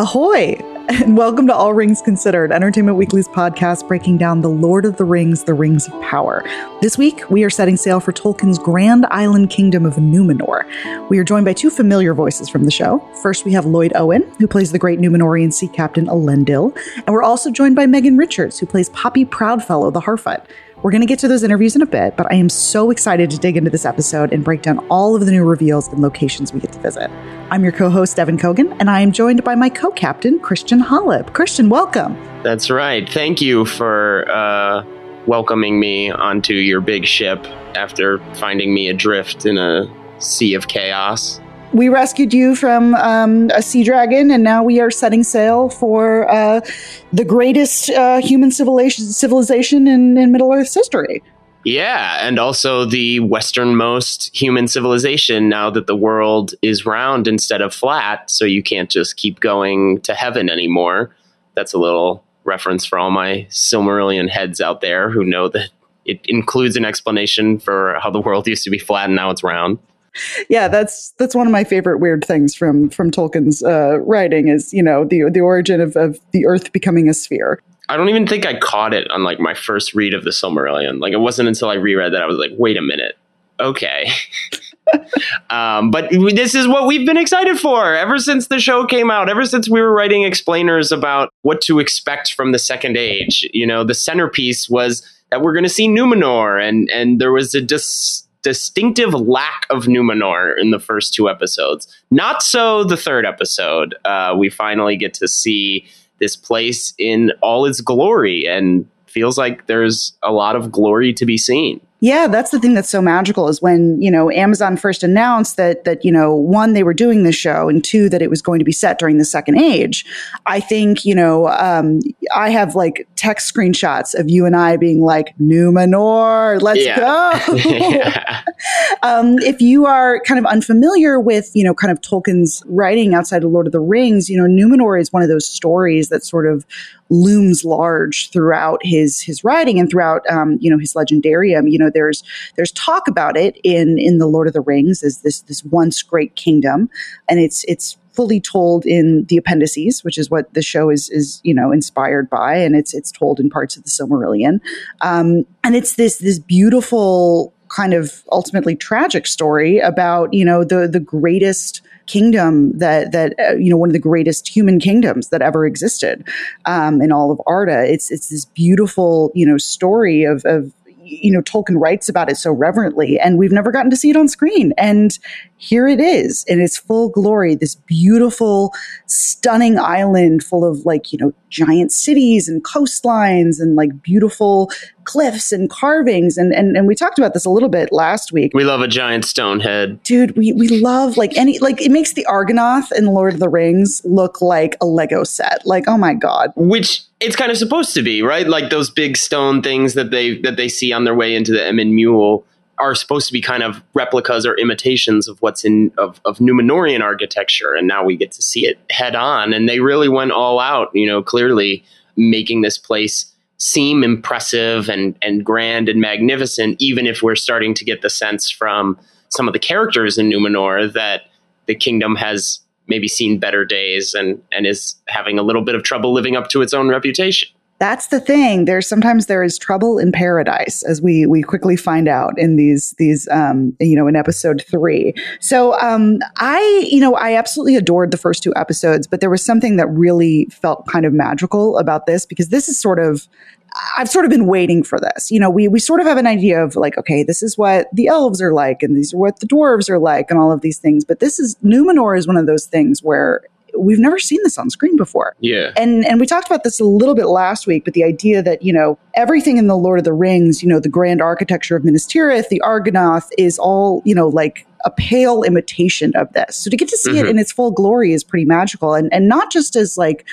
Ahoy! And welcome to All Rings Considered, Entertainment Weekly's podcast breaking down The Lord of the Rings, The Rings of Power. This week, we are setting sail for Tolkien's Grand Island Kingdom of Numenor. We are joined by two familiar voices from the show. First, we have Lloyd Owen, who plays the great Numenorian sea captain Elendil, and we're also joined by Megan Richards, who plays Poppy Proudfellow, the Harfoot. We're going to get to those interviews in a bit, but I am so excited to dig into this episode and break down all of the new reveals and locations we get to visit. I'm your co host, Devan Coggan, and I am joined by my co captain, Christian Holub. Christian, welcome. That's right. Thank you for uh, welcoming me onto your big ship after finding me adrift in a sea of chaos we rescued you from um, a sea dragon, and now we are setting sail for uh, the greatest uh, human civilization, in, in Middle Earth's history. Yeah, and also the westernmost human civilization now that the world is round instead of flat, so you can't just keep going to heaven anymore. That's a little reference for all my Silmarillion heads out there who know that it includes an explanation for how the world used to be flat and now it's round yeah, that's that's one of my favorite weird things from from Tolkien's uh, writing is you know the the origin of, of the Earth becoming a sphere. I don't even think I caught it on like my first read of the Silmarillion. Like it wasn't until I reread that I was like, wait a minute, okay. um, but this is what we've been excited for ever since the show came out. Ever since we were writing explainers about what to expect from the Second Age. You know, the centerpiece was that we're going to see Numenor, and and there was a dis distinctive lack of Numenor in the first two episodes. Not so the third episode. Uh, we finally get to see this place in all its glory and feels like there's a lot of glory to be seen. Yeah, that's the thing that's so magical is when, you know, Amazon first announced that that, you know, one, they were doing this show and two, that it was going to be set during the second age. I think, you know, um, I have like text screenshots of you and I being like, Numenor, let's yeah. go. yeah. um, if you are kind of unfamiliar with, you know, kind of Tolkien's writing outside of Lord of the Rings, you know, Numenor is one of those stories that sort of looms large throughout his his writing and throughout um, you know his legendarium. You know, there's there's talk about it in in the Lord of the Rings as this this once great kingdom, and it's it's fully told in the appendices, which is what the show is is you know inspired by, and it's it's told in parts of the Silmarillion, um, and it's this this beautiful kind of ultimately tragic story about you know the the greatest kingdom that that uh, you know one of the greatest human kingdoms that ever existed um, in all of Arda. It's it's this beautiful you know story of of you know Tolkien writes about it so reverently, and we've never gotten to see it on screen. And here it is in its full glory. This beautiful, stunning island full of like you know giant cities and coastlines and like beautiful cliffs and carvings and, and and we talked about this a little bit last week. We love a giant stone head. Dude, we we love like any like it makes the Argonath in Lord of the Rings look like a Lego set. Like, oh my god. Which it's kind of supposed to be, right? Like those big stone things that they that they see on their way into the Emyn Muil are supposed to be kind of replicas or imitations of what's in of, of Numenorian architecture, and now we get to see it head on. And they really went all out, you know, clearly making this place seem impressive and and grand and magnificent, even if we're starting to get the sense from some of the characters in Numenor that the kingdom has maybe seen better days and and is having a little bit of trouble living up to its own reputation that's the thing. There's sometimes there is trouble in paradise, as we we quickly find out in these these um, you know in episode three. So um, I you know I absolutely adored the first two episodes, but there was something that really felt kind of magical about this because this is sort of I've sort of been waiting for this. You know, we we sort of have an idea of like, okay, this is what the elves are like, and these are what the dwarves are like, and all of these things. But this is Numenor is one of those things where we've never seen this on screen before. Yeah. And and we talked about this a little bit last week, but the idea that, you know, everything in the Lord of the Rings, you know, the grand architecture of Minas Tirith, the Argonath is all, you know, like a pale imitation of this. So to get to see mm-hmm. it in its full glory is pretty magical. And and not just as like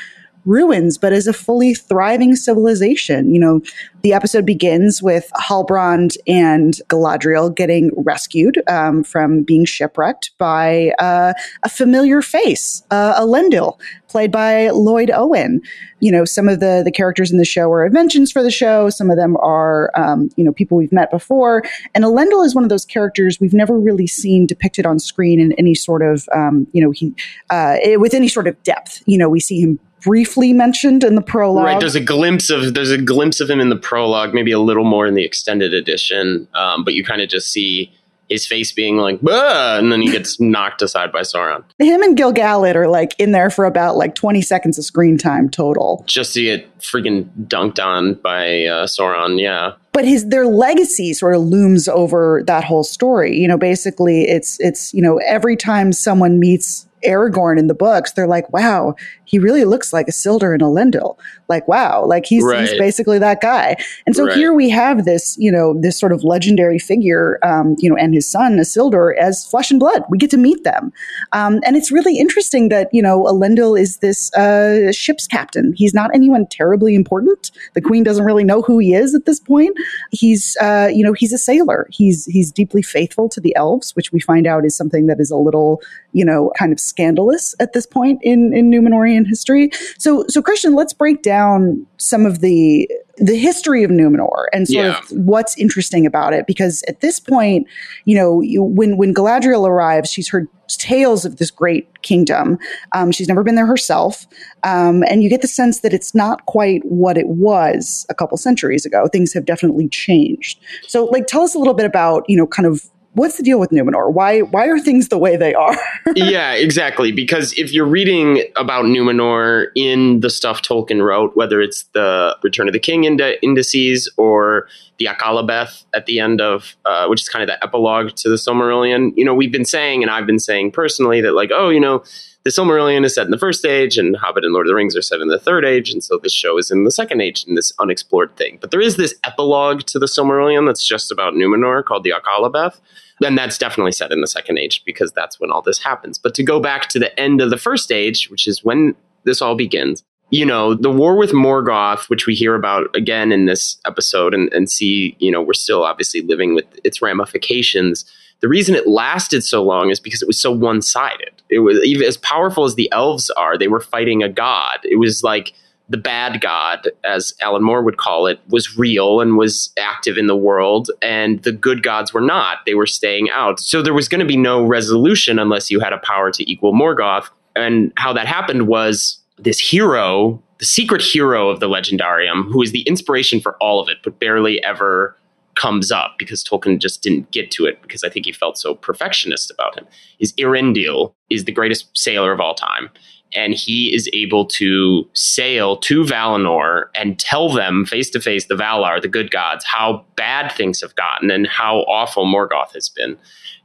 ruins, but as a fully thriving civilization. You know, the episode begins with Halbrand and Galadriel getting rescued um, from being shipwrecked by uh, a familiar face, uh, Elendil, played by Lloyd Owen. You know, some of the the characters in the show are inventions for the show. Some of them are, um, you know, people we've met before. And Elendil is one of those characters we've never really seen depicted on screen in any sort of, um, you know, he uh, with any sort of depth. You know, we see him briefly mentioned in the prologue. Right. There's a glimpse of there's a glimpse of him in the prologue, maybe a little more in the extended edition, um, but you kind of just see his face being like, bah! and then he gets knocked aside by Sauron. Him and Gil-galad are like in there for about like 20 seconds of screen time total. Just to get freaking dunked on by uh, Sauron, yeah. But his their legacy sort of looms over that whole story. You know, basically, it's it's you know every time someone meets Aragorn in the books, they're like, wow, he really looks like Isildur and Elendil. Like, wow, like he's, right. he's basically that guy. And so right. here we have this, you know, this sort of legendary figure, um, you know, and his son a Isildur as flesh and blood. We get to meet them. Um, and it's really interesting that, you know, Elendil is this uh, ship's captain. He's not anyone terribly important. The queen doesn't really know who he is at this point. He's, uh, you know, he's a sailor. He's, he's deeply faithful to the elves, which we find out is something that is a little, you know, kind of scandalous at this point in, in Numenorian history. So, so Christian, let's break down some of the the history of Numenor and sort yeah. of what's interesting about it. Because at this point, you know, you, when when Galadriel arrives, she's heard tales of this great kingdom. Um, she's never been there herself, um, and you get the sense that it's not quite what it was a couple centuries ago. Things have definitely changed. So, like, tell us a little bit about you know, kind of what's the deal with Numenor? Why why are things the way they are? yeah, exactly. Because if you're reading about Numenor in the stuff Tolkien wrote, whether it's the Return of the King ind- indices or the Akallabeth at the end of, uh, which is kind of the epilogue to the Silmarillion, you know, we've been saying, and I've been saying personally that like, oh, you know, the Silmarillion is set in the first age, and Hobbit and Lord of the Rings are set in the third age, and so this show is in the second age in this unexplored thing. But there is this epilogue to the Silmarillion that's just about Numenor called the Akallabeth, and that's definitely set in the second age because that's when all this happens. But to go back to the end of the first age, which is when this all begins, you know, the war with Morgoth, which we hear about again in this episode and, and see, you know, we're still obviously living with its ramifications. The reason it lasted so long is because it was so one sided. It was even as powerful as the elves are, they were fighting a god. It was like the bad god, as Alan Moore would call it, was real and was active in the world, and the good gods were not. They were staying out. So there was going to be no resolution unless you had a power to equal Morgoth. And how that happened was this hero, the secret hero of the Legendarium, who is the inspiration for all of it, but barely ever comes up because Tolkien just didn't get to it because I think he felt so perfectionist about him. Is Eärendil is the greatest sailor of all time and he is able to sail to Valinor and tell them face to face, the Valar, the good gods, how bad things have gotten and how awful Morgoth has been.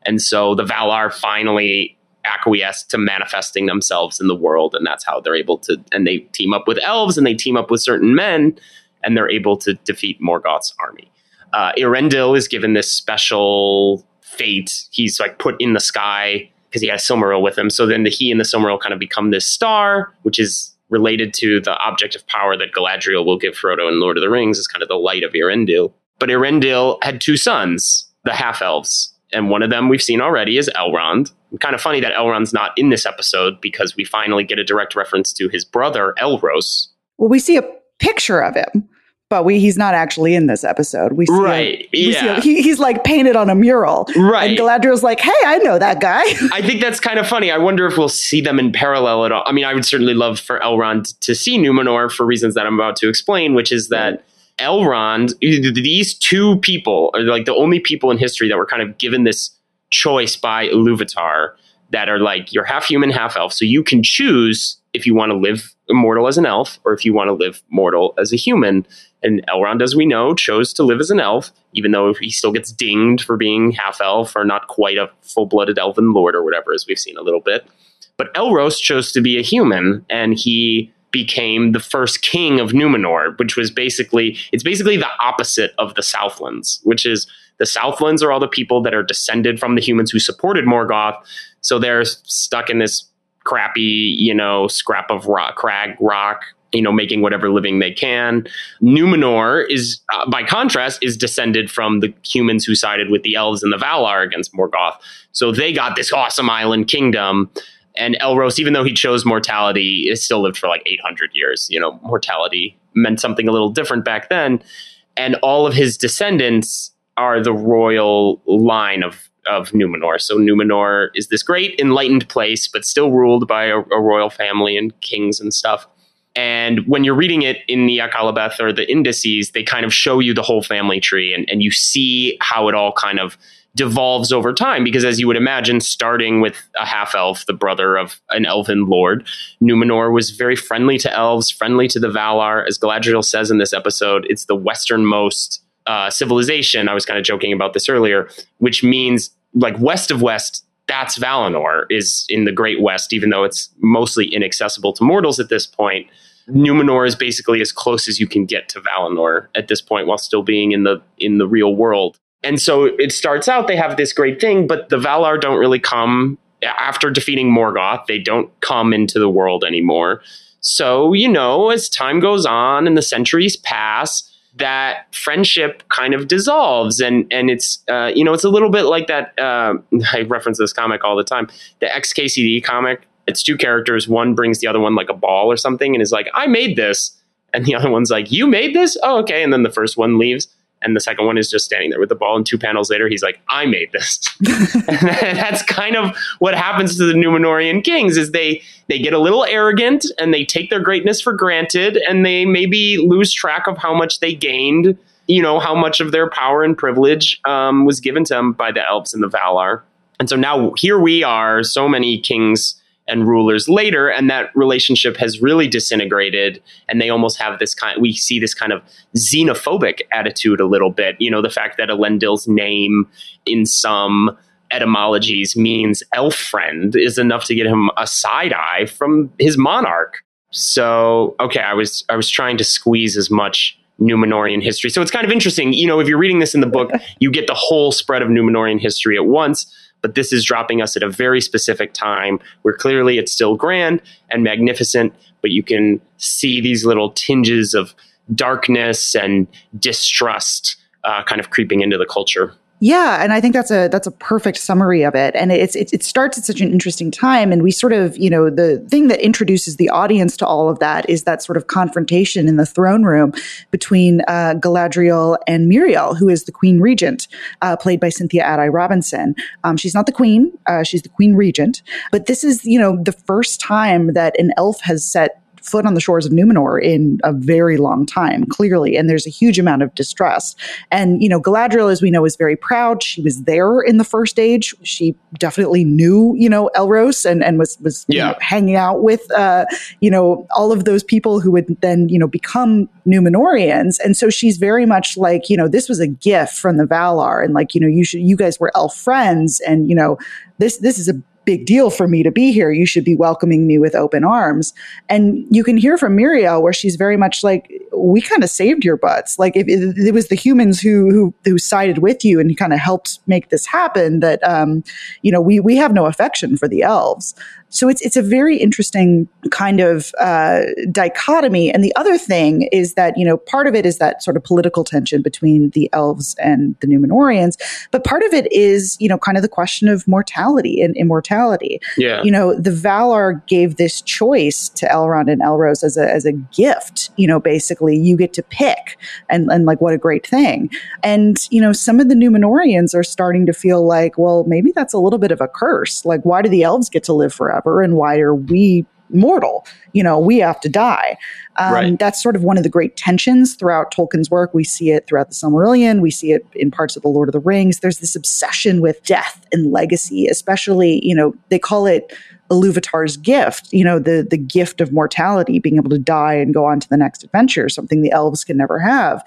And so the Valar finally acquiesce to manifesting themselves in the world, and that's how they're able to. And they team up with elves and they team up with certain men, and they're able to defeat Morgoth's army. Uh, Eärendil is given this special fate. He's like put in the sky because he has Silmaril with him. So then the, he and the Silmaril kind of become this star, which is related to the object of power that Galadriel will give Frodo in Lord of the Rings, is kind of the light of Eärendil. But Eärendil had two sons, the half elves, and one of them we've seen already is Elrond. Kind of funny that Elrond's not in this episode because we finally get a direct reference to his brother Elros. Well, we see a picture of him but we he's not actually in this episode. We see right, a, we yeah. A, he, he's like painted on a mural, right? And Galadriel's like, "Hey, I know that guy." I think that's kind of funny. I wonder if we'll see them in parallel at all. I mean, I would certainly love for Elrond to see Numenor for reasons that I'm about to explain, which is that. Elrond, these two people are like the only people in history that were kind of given this choice by Iluvatar that are like you're half human, half elf. So you can choose if you want to live immortal as an elf or if you want to live mortal as a human. And Elrond, as we know, chose to live as an elf, even though he still gets dinged for being half elf or not quite a full blooded elven lord or whatever, as we've seen a little bit. But Elros chose to be a human, and he became the first king of Numenor, which was basically it's basically the opposite of the Southlands, which is the Southlands are all the people that are descended from the humans who supported Morgoth, so they're stuck in this crappy, you know, scrap of rock, crag rock, you know, making whatever living they can. Numenor is, uh, by contrast, is descended from the humans who sided with the elves and the Valar against Morgoth. So they got this awesome island kingdom and Elros, even though he chose mortality, it still lived for like 800 years. You know, mortality meant something a little different back then. And all of his descendants are the royal line of, of Numenor. So Numenor is this great enlightened place, but still ruled by a, a royal family and kings and stuff. And when you're reading it in the Akallabeth or the indices, they kind of show you the whole family tree and, and you see how it all kind of devolves over time because as you would imagine starting with a half elf the brother of an elven lord numenor was very friendly to elves friendly to the valar as galadriel says in this episode it's the westernmost uh, civilization i was kind of joking about this earlier which means like west of west that's valinor is in the great west even though it's mostly inaccessible to mortals at this point Numenor is basically as close as you can get to Valinor at this point while still being in the in the real world. And so it starts out, they have this great thing, but the Valar don't really come after defeating Morgoth, they don't come into the world anymore. So, you know, as time goes on and the centuries pass, that friendship kind of dissolves. And and it's uh, you know it's a little bit like that uh, i reference this comic all the time the xkcd comic. It's two characters. One brings the other one like a ball or something and is like i made this. And the other one's like you made this? Oh okay. And then the first one leaves and the second one is just standing there with the ball. And two panels later, he's like, "I made this." that's kind of what happens to the Numenorian kings: is they they get a little arrogant and they take their greatness for granted, and they maybe lose track of how much they gained. You know how much of their power and privilege um, was given to them by the elves and the Valar. And so now here we are, so many kings and rulers later and that relationship has really disintegrated and they almost have this kind we see this kind of xenophobic attitude a little bit you know the fact that elendil's name in some etymologies means elf friend is enough to get him a side eye from his monarch so okay i was i was trying to squeeze as much Numenorian history. So it's kind of interesting. You know, if you're reading this in the book, you get the whole spread of Numenorian history at once but this is dropping us at a very specific time where clearly it's still grand and magnificent, but you can see these little tinges of darkness and distrust uh, kind of creeping into the culture. Yeah, and I think that's a that's a perfect summary of it. And it's it, it starts at such an interesting time, and we sort of you know the thing that introduces the audience to all of that is that sort of confrontation in the throne room between uh, Galadriel and Míriel, who is the Queen Regent, uh, played by Cynthia Addai Robinson. Um, she's not the Queen; uh, she's the Queen Regent. But this is you know the first time that an elf has set foot on the shores of Numenor in a very long time, clearly. And there's a huge amount of distress. And, you know, Galadriel, as we know, is very proud. She was there in the first age. She definitely knew, you know, Elros and, and was, was yeah. you know, hanging out with, uh, you know, all of those people who would then, you know, become Numenorians. And so she's very much like, you know, this was a gift from the Valar. And like, you know, you should, you guys were elf friends. And, you know, this, this is a big deal for me to be here. You should be welcoming me with open arms. And you can hear from Míriel where she's very much like, we kind of saved your butts. Like if it, it, was the humans who, who, who sided with you and kind of helped make this happen that, um, you know, we, we have no affection for the elves. So it's it's a very interesting kind of uh, dichotomy. And the other thing is that you know part of it is that sort of political tension between the elves and the Numenorians, but part of it is you know kind of the question of mortality and immortality. Yeah, you know the Valar gave this choice to Elrond and Elros as a as a gift. You know, basically you get to pick, and and like what a great thing. And you know some of the Numenorians are starting to feel like, well, maybe that's a little bit of a curse. Like, why do the elves get to live forever? Forever and why are we mortal? You know we have to die. Um, right. that's sort of one of the great tensions throughout tolkien's work. We see it throughout the silmarillion. We see it in parts of the lord of the rings. There's this obsession with death and legacy especially you know they call it Iluvatar's gift, you know, the the gift of mortality, being able to die and go on to the next adventure, something the elves can never have.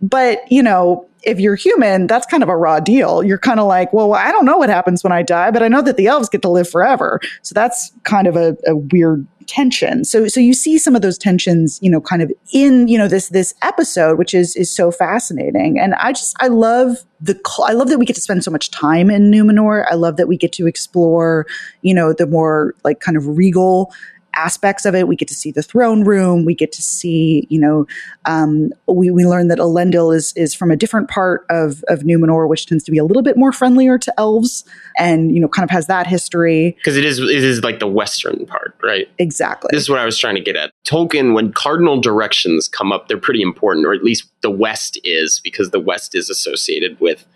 But, you know, if you're human, that's kind of a raw deal. You're kind of like, well, I don't know what happens when I die, but I know that the elves get to live forever. So that's kind of a, a weird tension. So so you see some of those tensions, you know, kind of in you know this this episode, which is is so fascinating. And I just I love the I love that we get to spend so much time in Numenor. I love that we get to explore, you know, the more like kind of regal aspects of it. We get to see the throne room. We get to see, you know, um, we, we learn that Elendil is is from a different part of of Numenor, which tends to be a little bit more friendlier to elves, and you know, kind of has that history. Because it is it is like the western part, right? Exactly. This is what I was trying to get at. Tolkien, when cardinal directions come up, they're pretty important, or at least the West is, because the West is associated with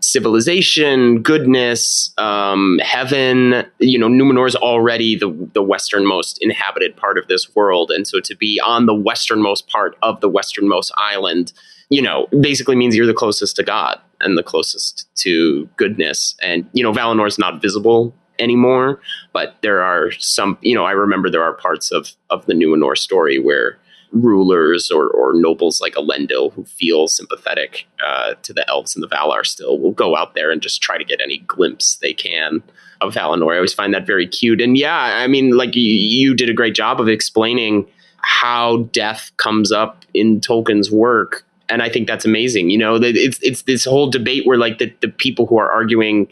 civilization, goodness, um, heaven. You know, Numenor is already the the westernmost inhabited part of this world, and so to be on the westernmost part of the westernmost island, you know, basically means you're the closest to God and the closest to goodness. And you know, Valinor is not visible anymore, but there are some. You know, I remember there are parts of of the Numenor story where rulers or, or nobles like Elendil who feel sympathetic uh, to the elves and the Valar still will go out there and just try to get any glimpse they can of Valinor. I always find that very cute. And yeah, I mean, like you, you did a great job of explaining how death comes up in Tolkien's work. And I think that's amazing. You know, it's it's this whole debate where like the, the people who are arguing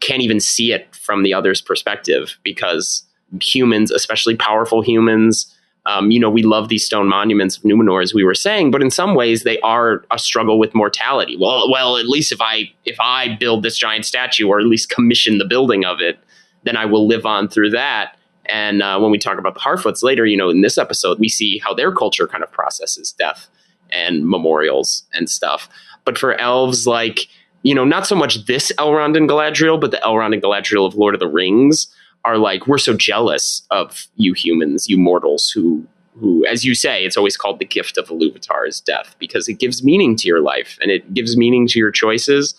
can't even see it from the other's perspective because humans, especially powerful humans, um, you know, we love these stone monuments of Numenor, as we were saying, but in some ways they are a struggle with mortality. Well, well, at least if I if I build this giant statue, or at least commission the building of it, then I will live on through that. And uh, when we talk about the Harfoots later, you know, in this episode, we see how their culture kind of processes death and memorials and stuff. But for elves, like you know, not so much this Elrond and Galadriel, but the Elrond and Galadriel of Lord of the Rings are like we're so jealous of you humans, you mortals who who, as you say, it's always called the gift of Iluvatar is death because it gives meaning to your life and it gives meaning to your choices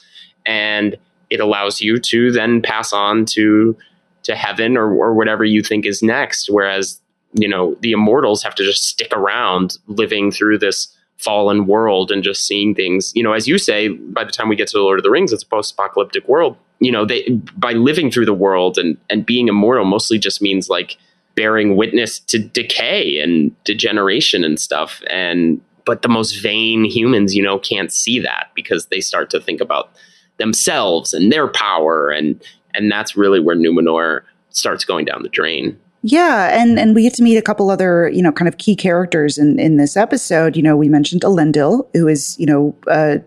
and it allows you to then pass on to to heaven or, or whatever you think is next. Whereas, you know, the immortals have to just stick around living through this fallen world and just seeing things. You know, as you say, by the time we get to the Lord of the Rings, it's a post-apocalyptic world. You know, they by living through the world and and being immortal mostly just means like bearing witness to decay and degeneration and stuff. And but the most vain humans, you know, can't see that because they start to think about themselves and their power and and that's really where Numenor starts going down the drain. Yeah, and and we get to meet a couple other you know kind of key characters in in this episode. You know, we mentioned Elendil, who is you know uh,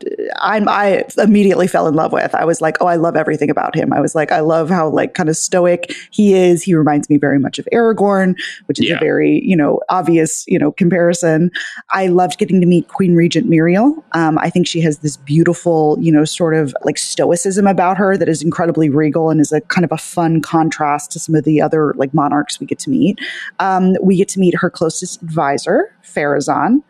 I'm I immediately fell in love with. I was like, oh, I love everything about him. I was like, I love how like kind of stoic he is. He reminds me very much of Aragorn, which is yeah. a very you know obvious you know comparison. I loved getting to meet Queen Regent Míriel. Um, I think she has this beautiful you know sort of like stoicism about her that is incredibly regal and is a kind of a fun contrast to some of the other like monarchs we get to meet. Um, we get to meet her closest advisor, Pharazôn,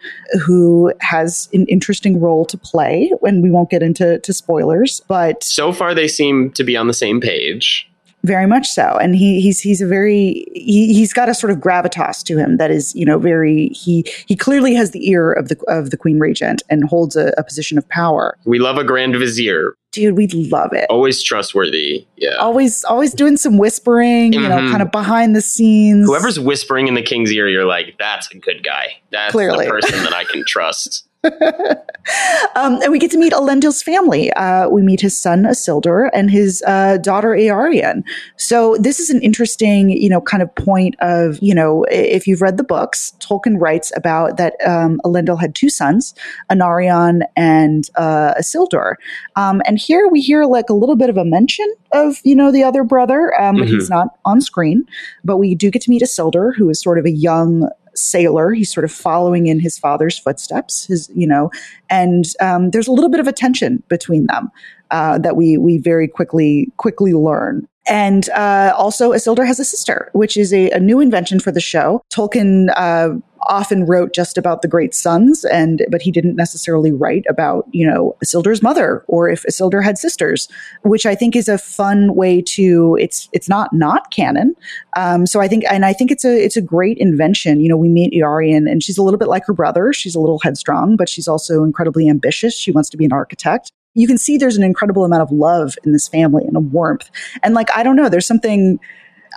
who has an interesting role to play. And we won't get into to spoilers, but so far they seem to be on the same page very much so and he he's he's a very he, he's got a sort of gravitas to him that is you know very he he clearly has the ear of the of the queen regent and holds a, a position of power we love a grand vizier dude, we love it. Always trustworthy. Yeah. Always, always doing some whispering, mm-hmm. you know, mm-hmm. kind of behind the scenes. Whoever's whispering in the king's ear, you're like, that's a good guy. That's Clearly. the person that I can trust. um, and we get to meet Elendil's family. Uh, we meet his son Isildur and his uh, daughter Eärien. So this is an interesting, you know, kind of point of, you know, if you've read the books, Tolkien writes about that um, Elendil had two sons, Anarion and uh, Isildur. Um, and here we hear like a little bit of a mention of, you know, the other brother. Um, mm-hmm. He's not on screen, but we do get to meet Isildur, who is sort of a young sailor. He's sort of following in his father's footsteps. His, you know, and um, there's a little bit of a tension between them uh, that we we very quickly quickly learn. And uh, also, Isildur has a sister, which is a, a, new invention for the show. Tolkien uh, often wrote just about the great sons, and but he didn't necessarily write about you know Isildur's mother or if Isildur had sisters, which I think is a fun way to. It's it's not not canon, um, so I think and I think it's a it's a great invention. You know, we meet Eärien, and she's a little bit like her brother. She's a little headstrong, but she's also incredibly ambitious. She wants to be an architect you can see there's an incredible amount of love in this family and a warmth. And like, I don't know, there's something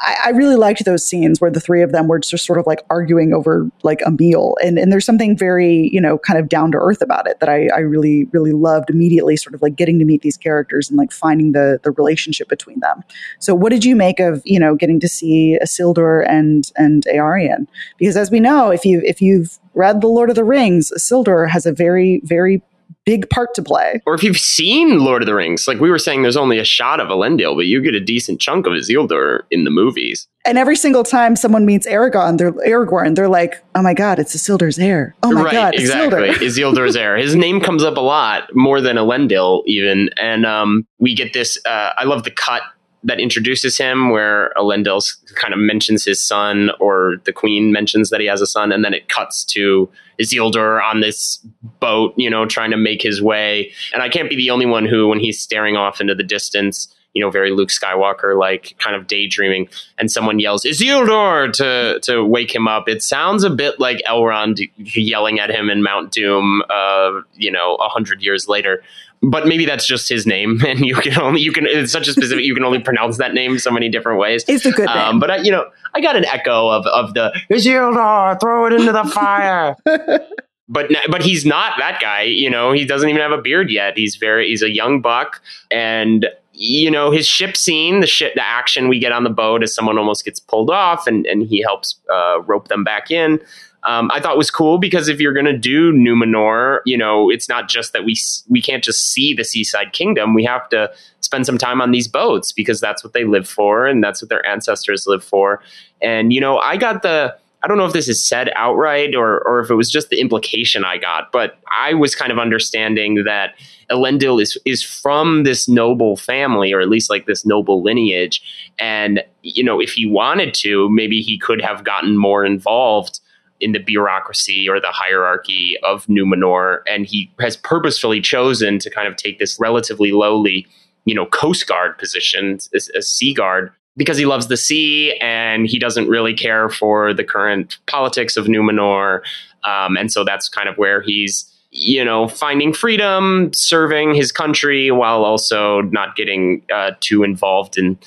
I, I, really liked those scenes where the three of them were just sort of like arguing over like a meal. And, and there's something very, you know, kind of down to earth about it that I, I really, really loved immediately, sort of like getting to meet these characters and like finding the, the relationship between them. So what did you make of, you know, getting to see Isildur and, and Eärien? Because as we know, if you, if you've read The Lord of the Rings, Isildur has a very, very big part to play. Or if you've seen Lord of the Rings, like we were saying, there's only a shot of Elendil, but you get a decent chunk of Isildur in the movies. And every single time someone meets Aragorn, they're Aragorn, they're like, "Oh my god, it's Isildur's heir! Oh my right, god, exactly, Isildur. Isildur's heir." His name comes up a lot more than Elendil, even, and um, we get this. Uh, I love the cut that introduces him, where Elendil kind of mentions his son, or the queen mentions that he has a son, and then it cuts to Isildur on this boat, you know, trying to make his way. And I can't be the only one who, when he's staring off into the distance, you know, very Luke Skywalker like, kind of daydreaming, and someone yells Isildur to to wake him up. It sounds a bit like Elrond yelling at him in Mount Doom, uh, you know, a hundred years later but maybe that's just his name, and you can only you can it's such a specific you can only pronounce that name so many different ways. It's a good um, name, but I, you know I got an echo of of the Isildur, throw it into the fire. but but he's not that guy. You know, he doesn't even have a beard yet. He's very he's a young buck, and you know his ship scene, the ship, the action we get on the boat as someone almost gets pulled off, and and he helps uh, rope them back in um, I thought was cool because if you're going to do Numenor, you know, it's not just that we we can't just see the seaside kingdom. We have to spend some time on these boats because that's what they live for and that's what their ancestors live for. And you know, I got the I don't know if this is said outright or or if it was just the implication I got, but I was kind of understanding that Elendil is is from this noble family, or at least like this noble lineage. And you know, if he wanted to, maybe he could have gotten more involved in the bureaucracy or the hierarchy of Numenor, and he has purposefully chosen to kind of take this relatively lowly, you know, coast guard position as a sea guard because he loves the sea and he doesn't really care for the current politics of Numenor, um, and so that's kind of where he's you know finding freedom, serving his country while also not getting uh, too involved in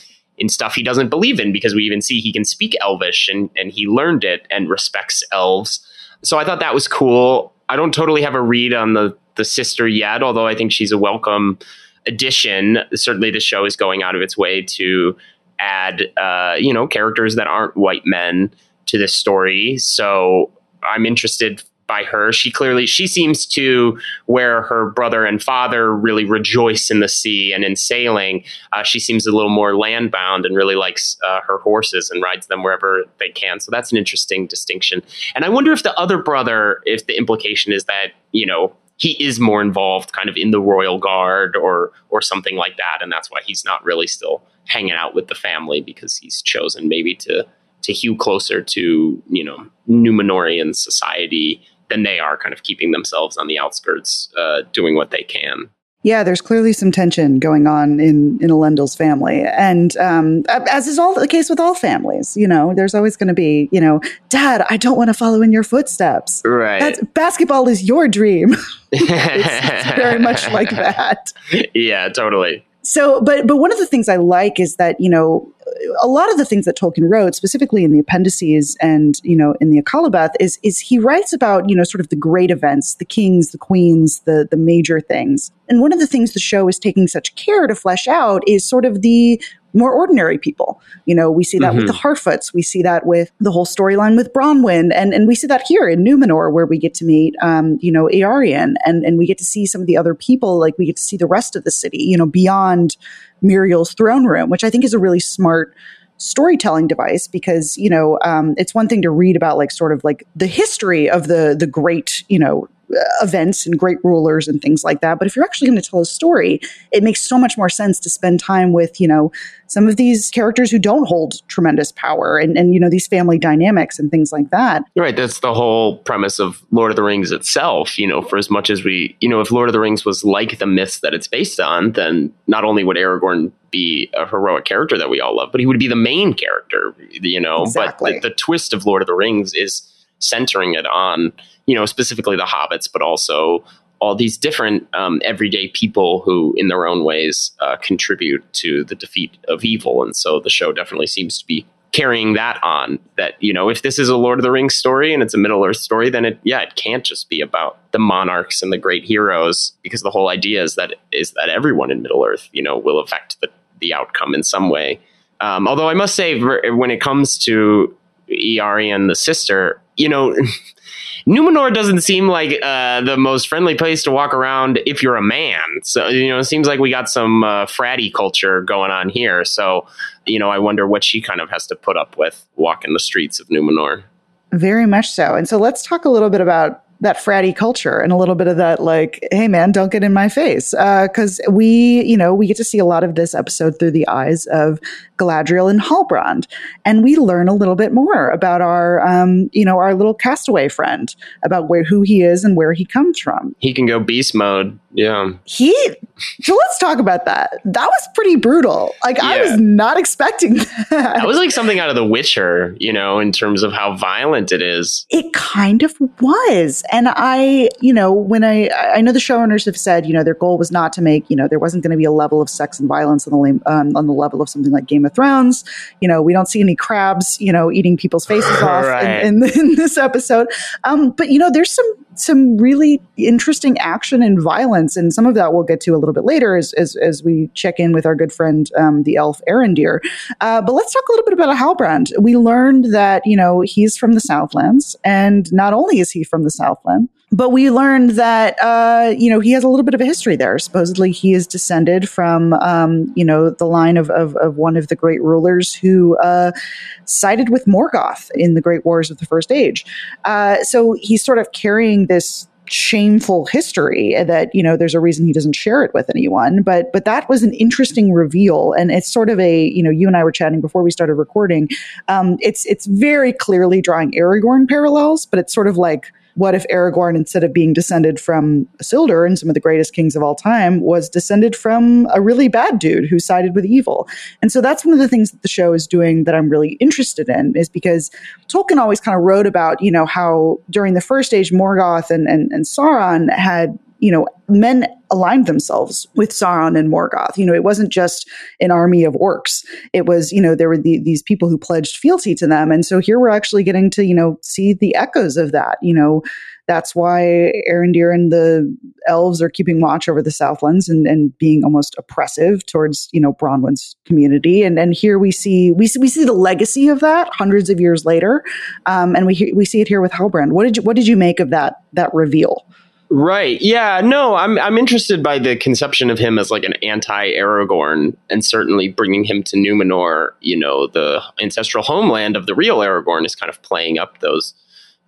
in stuff he doesn't believe in because we even see he can speak Elvish and, and he learned it and respects elves. So I thought that was cool. I don't totally have a read on the the sister yet, although I think she's a welcome addition. Certainly, the show is going out of its way to add, uh, you know, characters that aren't white men to this story. So I'm interested by her. She clearly she seems to where her brother and father really rejoice in the sea and in sailing. Uh, she seems a little more landbound and really likes uh, her horses and rides them wherever they can. So that's an interesting distinction. And I wonder if the other brother, if the implication is that you know he is more involved, kind of in the royal guard or or something like that, and that's why he's not really still hanging out with the family because he's chosen maybe to to hew closer to you know Numenorian society than they are kind of keeping themselves on the outskirts, uh, doing what they can. Yeah, there's clearly some tension going on in in Elendil's family, and um, as is all the case with all families, you know, there's always going to be, you know, Dad, I don't want to follow in your footsteps. Right. That's, basketball is your dream. it's, it's very much like that. Yeah, totally. So, but but one of the things I like is that you know a lot of the things that Tolkien wrote, specifically in the appendices and you know in the Akallabêth, is is he writes about you know sort of the great events, the kings, the queens, the the major things. And one of the things the show is taking such care to flesh out is sort of the more ordinary people. You know, we see that mm-hmm. with the. Harfoots, we see that with the whole storyline with Bronwyn, and and we see that here in Numenor, where we get to meet, um, you know, Eärien, and and we get to see some of the other people, like we get to see the rest of the city, you know, beyond Míriel's throne room, which I think is a really smart storytelling device because you know um, it's one thing to read about like sort of like the history of the the great you know events and great rulers and things like that. But if you're actually going to tell a story, it makes so much more sense to spend time with, you know, some of these characters who don't hold tremendous power and, and you know, these family dynamics and things like that. Right. That's the whole premise of Lord of the Rings itself. You know, for as much as we, you know, if Lord of the Rings was like the myths that it's based on, then not only would Aragorn be a heroic character that we all love, but he would be the main character, you know. Exactly. But the, the twist of Lord of the Rings is centering it on, you know, specifically the hobbits, but also all these different um, everyday people who, in their own ways, uh, contribute to the defeat of evil. And so the show definitely seems to be carrying that on. That you know, if this is a Lord of the Rings story and it's a Middle Earth story, then it yeah, it can't just be about the monarchs and the great heroes, because the whole idea is that is that everyone in Middle Earth, you know, will affect the the outcome in some way. Um, although I must say, when it comes to Eärien, the sister, you know, Numenor doesn't seem like uh, the most friendly place to walk around if you're a man. So, you know, it seems like we got some uh, fratty culture going on here. So, you know, I wonder what she kind of has to put up with walking the streets of Numenor. Very much so. And so let's talk a little bit about that fratty culture and a little bit of that like hey man don't get in my face because uh, we you know we get to see a lot of this episode through the eyes of galadriel and halbrand and we learn a little bit more about our um, you know our little castaway friend about where who he is and where he comes from. He can go beast mode. Yeah. He so let's talk about that. That was pretty brutal. Like yeah. i was not expecting that. That was like something out of the witcher you know in terms of how violent it is. It kind of was. And I, you know, when I, I know the showrunners have said, you know, their goal was not to make, you know, there wasn't going to be a level of sex and violence on the um, on the level of something like Game of Thrones. You know, we don't see any crabs, you know, eating people's faces off right. in, in, in, this episode. Um, but you know, there's some some really interesting action and violence, and some of that we'll get to a little bit later as as, as we check in with our good friend um, the elf Arondir. Uh, but let's talk a little bit about Halbrand. We learned that you know he's from the Southlands, and not only is he from the Southland, but we learned that uh, you know he has a little bit of a history there. Supposedly, he is descended from um, you know the line of, of, of one of the great rulers who uh, sided with Morgoth in the Great Wars of the First Age. Uh, so he's sort of carrying this shameful history that you know there's a reason he doesn't share it with anyone but but that was an interesting reveal and it's sort of a you know you and I were chatting before we started recording um, it's it's very clearly drawing Aragorn parallels but it's sort of like what if Aragorn, instead of being descended from Isildur and some of the greatest kings of all time, was descended from a really bad dude who sided with evil? And so that's one of the things that the show is doing that I'm really interested in, is because Tolkien always kind of wrote about, you know, how during the first age, Morgoth and, and, and Sauron had you know, men aligned themselves with Sauron and Morgoth. You know, it wasn't just an army of orcs. It was, you know, there were the, these people who pledged fealty to them. And so here we're actually getting to, you know, see the echoes of that. You know, that's why Arondir and the elves are keeping watch over the Southlands and, and being almost oppressive towards, you know, Bronwyn's community. And and here we see we see, we see the legacy of that hundreds of years later, um, and we we see it here with Halbrand. What did you what did you make of that that reveal? Right. Yeah. No, I'm I'm interested by the conception of him as like an anti-Aragorn, and certainly bringing him to Numenor. You know, the ancestral homeland of the real Aragorn is kind of playing up those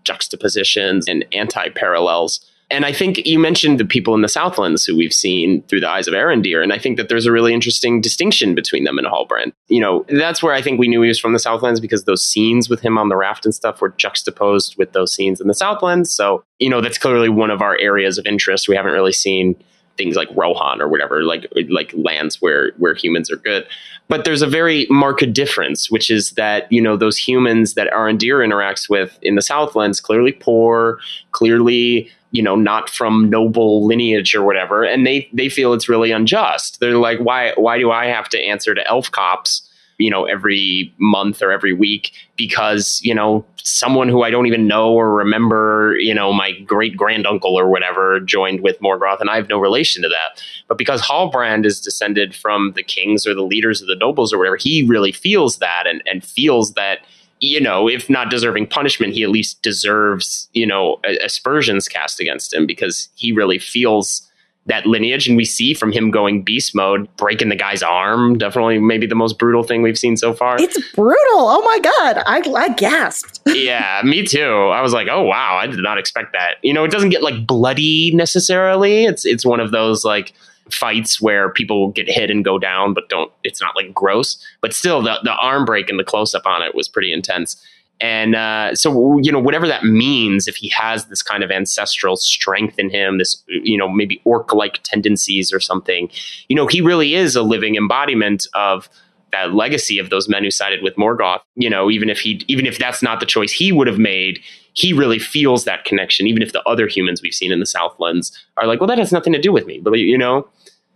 juxtapositions and anti-parallels and I think you mentioned the people in the Southlands who we've seen through the eyes of Arondir, and I think that there's a really interesting distinction between them and Halbrand. You know, that's where I think we knew he was from the Southlands because those scenes with him on the raft and stuff were juxtaposed with those scenes in the Southlands. So, you know, that's clearly one of our areas of interest. We haven't really seen things like Rohan or whatever, like like lands where where humans are good. But there's a very marked difference, which is that you know those humans that Arondir interacts with in the Southlands clearly poor, clearly you know not from noble lineage or whatever and they they feel it's really unjust they're like why why do i have to answer to elf cops you know every month or every week because you know someone who i don't even know or remember you know my great granduncle or whatever joined with morgoth and i have no relation to that. But because Halbrand is descended from the kings or the leaders of the nobles or whatever he really feels that and, and feels that you know, if not deserving punishment, he at least deserves, you know, aspersions cast against him because he really feels that lineage and we see from him going beast mode breaking the guy's arm definitely maybe the most brutal thing we've seen so far. It's brutal. Oh my god. I, I gasped. Yeah me too. I was like oh wow. I did not expect that. You know it doesn't get like bloody necessarily. It's it's one of those like fights where people get hit and go down but don't it's not like gross. But still the, the arm break and the close up on it was pretty intense and uh, so, you know, whatever that means, if he has this kind of ancestral strength in him, this, you know, maybe orc like tendencies or something, you know, he really is a living embodiment of that legacy of those men who sided with Morgoth. You know, even if he, even if that's not the choice he would have made, he really feels that connection, even if the other humans we've seen in the Southlands are like, well, that has nothing to do with me. But, you know,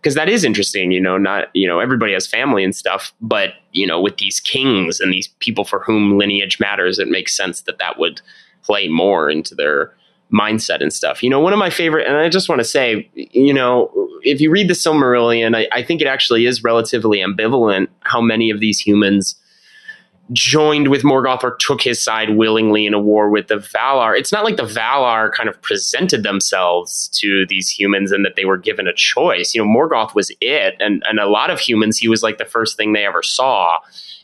because that is interesting you know not you know everybody has family and stuff but you know with these kings and these people for whom lineage matters it makes sense that that would play more into their mindset and stuff. You know one of my favorite and i just want to say you know if you read the silmarillion I, I think it actually is relatively ambivalent how many of these humans joined with Morgoth or took his side willingly in a war with the Valar. It's not like the Valar kind of presented themselves to these humans and that they were given a choice. You know, Morgoth was it, and and a lot of humans, he was like the first thing they ever saw.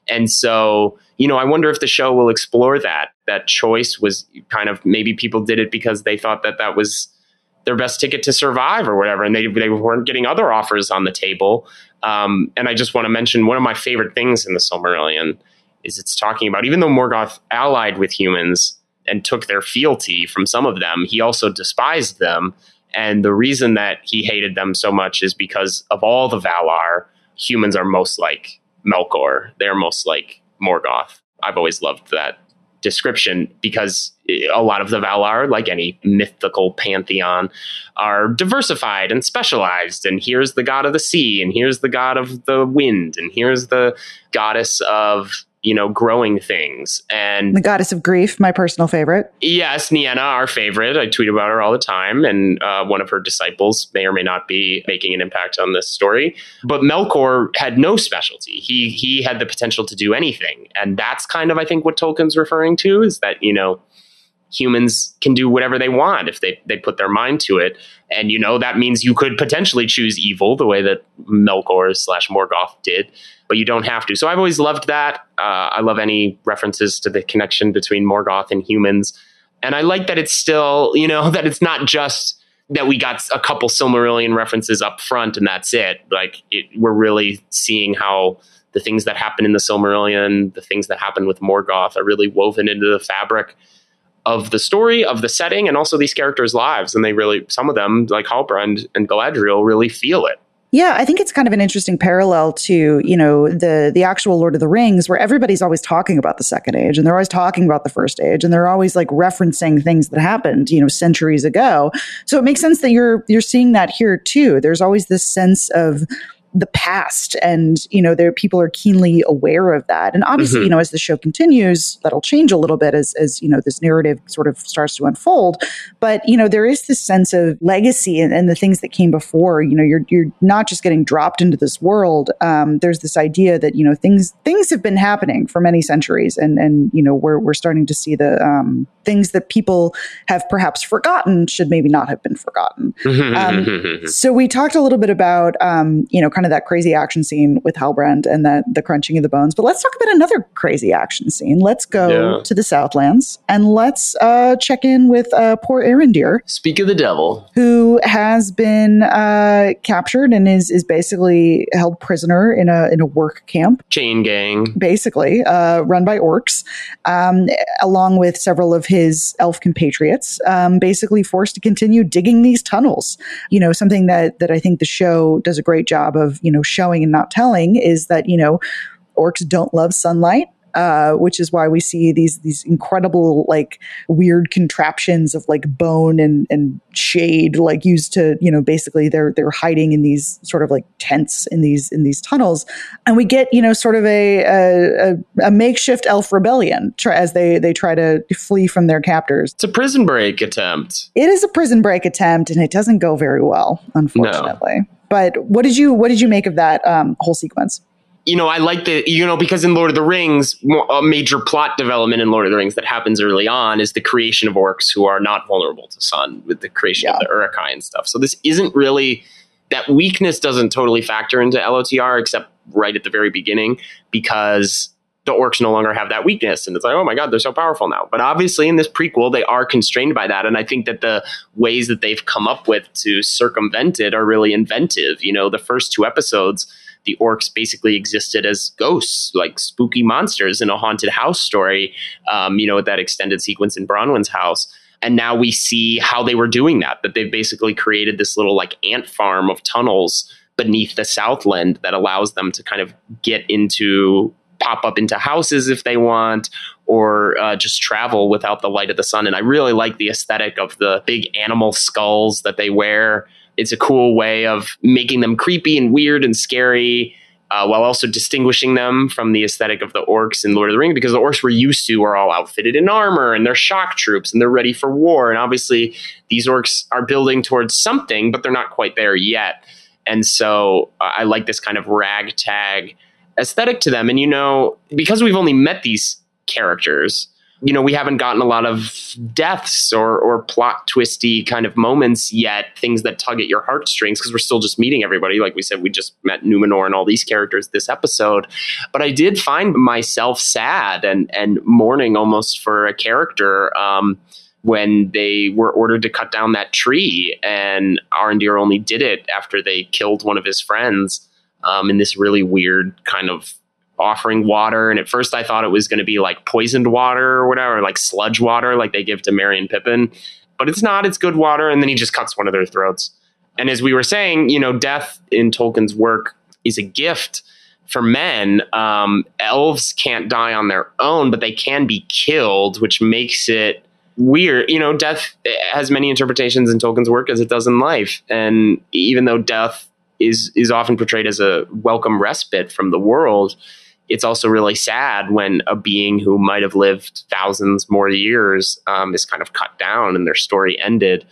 And so, you know, I wonder if the show will explore that. That choice was kind of maybe people did it because they thought that that was their best ticket to survive or whatever, and they they weren't getting other offers on the table. Um, and I just want to mention one of my favorite things in the Silmarillion is it's talking about even though Morgoth allied with humans and took their fealty from some of them, he also despised them. And the reason that he hated them so much is because of all the Valar, humans are most like Melkor. They're most like Morgoth. I've always loved that description because a lot of the Valar, like any mythical pantheon, are diversified and specialized. And here's the god of the sea, and here's the god of the wind, and here's the goddess of you know, growing things. And the goddess of grief, my personal favorite. Yes, Nienna, our favorite. I tweet about her all the time, and uh, one of her disciples may or may not be making an impact on this story. But Melkor had no specialty. He he had the potential to do anything, and that's kind of I think what Tolkien's referring to is that you know humans can do whatever they want if they, they put their mind to it. And, you know, that means you could potentially choose evil the way that Melkor slash Morgoth did, but you don't have to. So I've always loved that. Uh, I love any references to the connection between Morgoth and humans. And I like that it's still, you know, that it's not just that we got a couple Silmarillion references up front and that's it. Like, it, we're really seeing how the things that happen in the Silmarillion, the things that happen with Morgoth are really woven into the fabric of the story, of the setting, and also these characters' lives. And they really, some of them, like Halbrand and Galadriel, really feel it. Yeah, I think it's kind of an interesting parallel to, you know, the the actual Lord of the Rings where everybody's always talking about the second age and they're always talking about the first age and they're always like referencing things that happened, you know, centuries ago. So it makes sense that you're you're seeing that here too. There's always this sense of the past. And you know there people are keenly aware of that. And obviously mm-hmm. you know as the show continues that'll change a little bit as as you know this narrative sort of starts to unfold. But you know there is this sense of legacy and, and the things that came before. You know you're you're not just getting dropped into this world. Um, there's this idea that you know things things have been happening for many centuries. And and you know we're we're starting to see the um, things that people have perhaps forgotten should maybe not have been forgotten. Um, so we talked a little bit about um, you know kind kind of that crazy action scene with Halbrand and that the crunching of the bones. But let's talk about another crazy action scene. Let's go yeah. to the Southlands and let's uh, check in with uh, poor Arondir. Speak of the devil, who has been uh, captured and is is basically held prisoner in a in a work camp, chain gang, basically uh, run by orcs, um, along with several of his elf compatriots. Um, basically forced to continue digging these tunnels. You know, something that that I think the show does a great job of you know showing and not telling is that you know orcs don't love sunlight uh, which is why we see these these incredible like weird contraptions of like bone and and shade like used to you know basically they're they're hiding in these sort of like tents in these in these tunnels and we get you know sort of a a, a makeshift elf rebellion try, as they they try to flee from their captors. It's a prison break attempt. It is a prison break attempt, and it doesn't go very well, unfortunately. No. But what did you what did you make of that um, whole sequence? you know, I like the, you know, because in Lord of the Rings, a major plot development in Lord of the Rings that happens early on is the creation of orcs who are not vulnerable to sun with the creation yeah. of the Uruk-hai and stuff. So this isn't really, that weakness doesn't totally factor into LOTR except right at the very beginning because the orcs no longer have that weakness. And it's like, oh my God, they're so powerful now. But obviously, in this prequel, they are constrained by that. And I think that the ways that they've come up with to circumvent it are really inventive. You know, the first two episodes, the orcs basically existed as ghosts, like spooky monsters in a haunted house story, um, you know, with that extended sequence in Bronwyn's house. And now we see how they were doing that, that they've basically created this little like ant farm of tunnels beneath the Southland that allows them to kind of get into pop up into houses if they want, or uh, just travel without the light of the sun. And I really like the aesthetic of the big animal skulls that they wear. It's a cool way of making them creepy and weird and scary. Uh, while also distinguishing them from the aesthetic of the orcs in Lord of the Rings, because the orcs we're used to are all outfitted in armor and they're shock troops and they're ready for war. And obviously, these orcs are building towards something, but they're not quite there yet. And so uh, I like this kind of ragtag aesthetic to them. And, you know, because we've only met these characters, you know, we haven't gotten a lot of deaths or, or plot twisty kind of moments yet, things that tug at your heartstrings, because we're still just meeting everybody. Like we said, we just met Numenor and all these characters this episode. But I did find myself sad and, and mourning almost for a character. Um, when they were ordered to cut down that tree, and Arondir only did it after they killed one of his friends um, in this really weird kind of offering water. And at first, I thought it was going to be like poisoned water or whatever, like sludge water, like they give to Merry and Pippin. But it's not. It's good water. And then he just cuts one of their throats. And as we were saying, you know, death in Tolkien's work is a gift for men. Um, elves can't die on their own, but they can be killed, which makes it weird. You know, death has many interpretations in Tolkien's work as it does in life. And even though death is is often portrayed as a welcome respite from the world, it's also really sad when a being who might have lived thousands more years um, is kind of cut down and their story ended.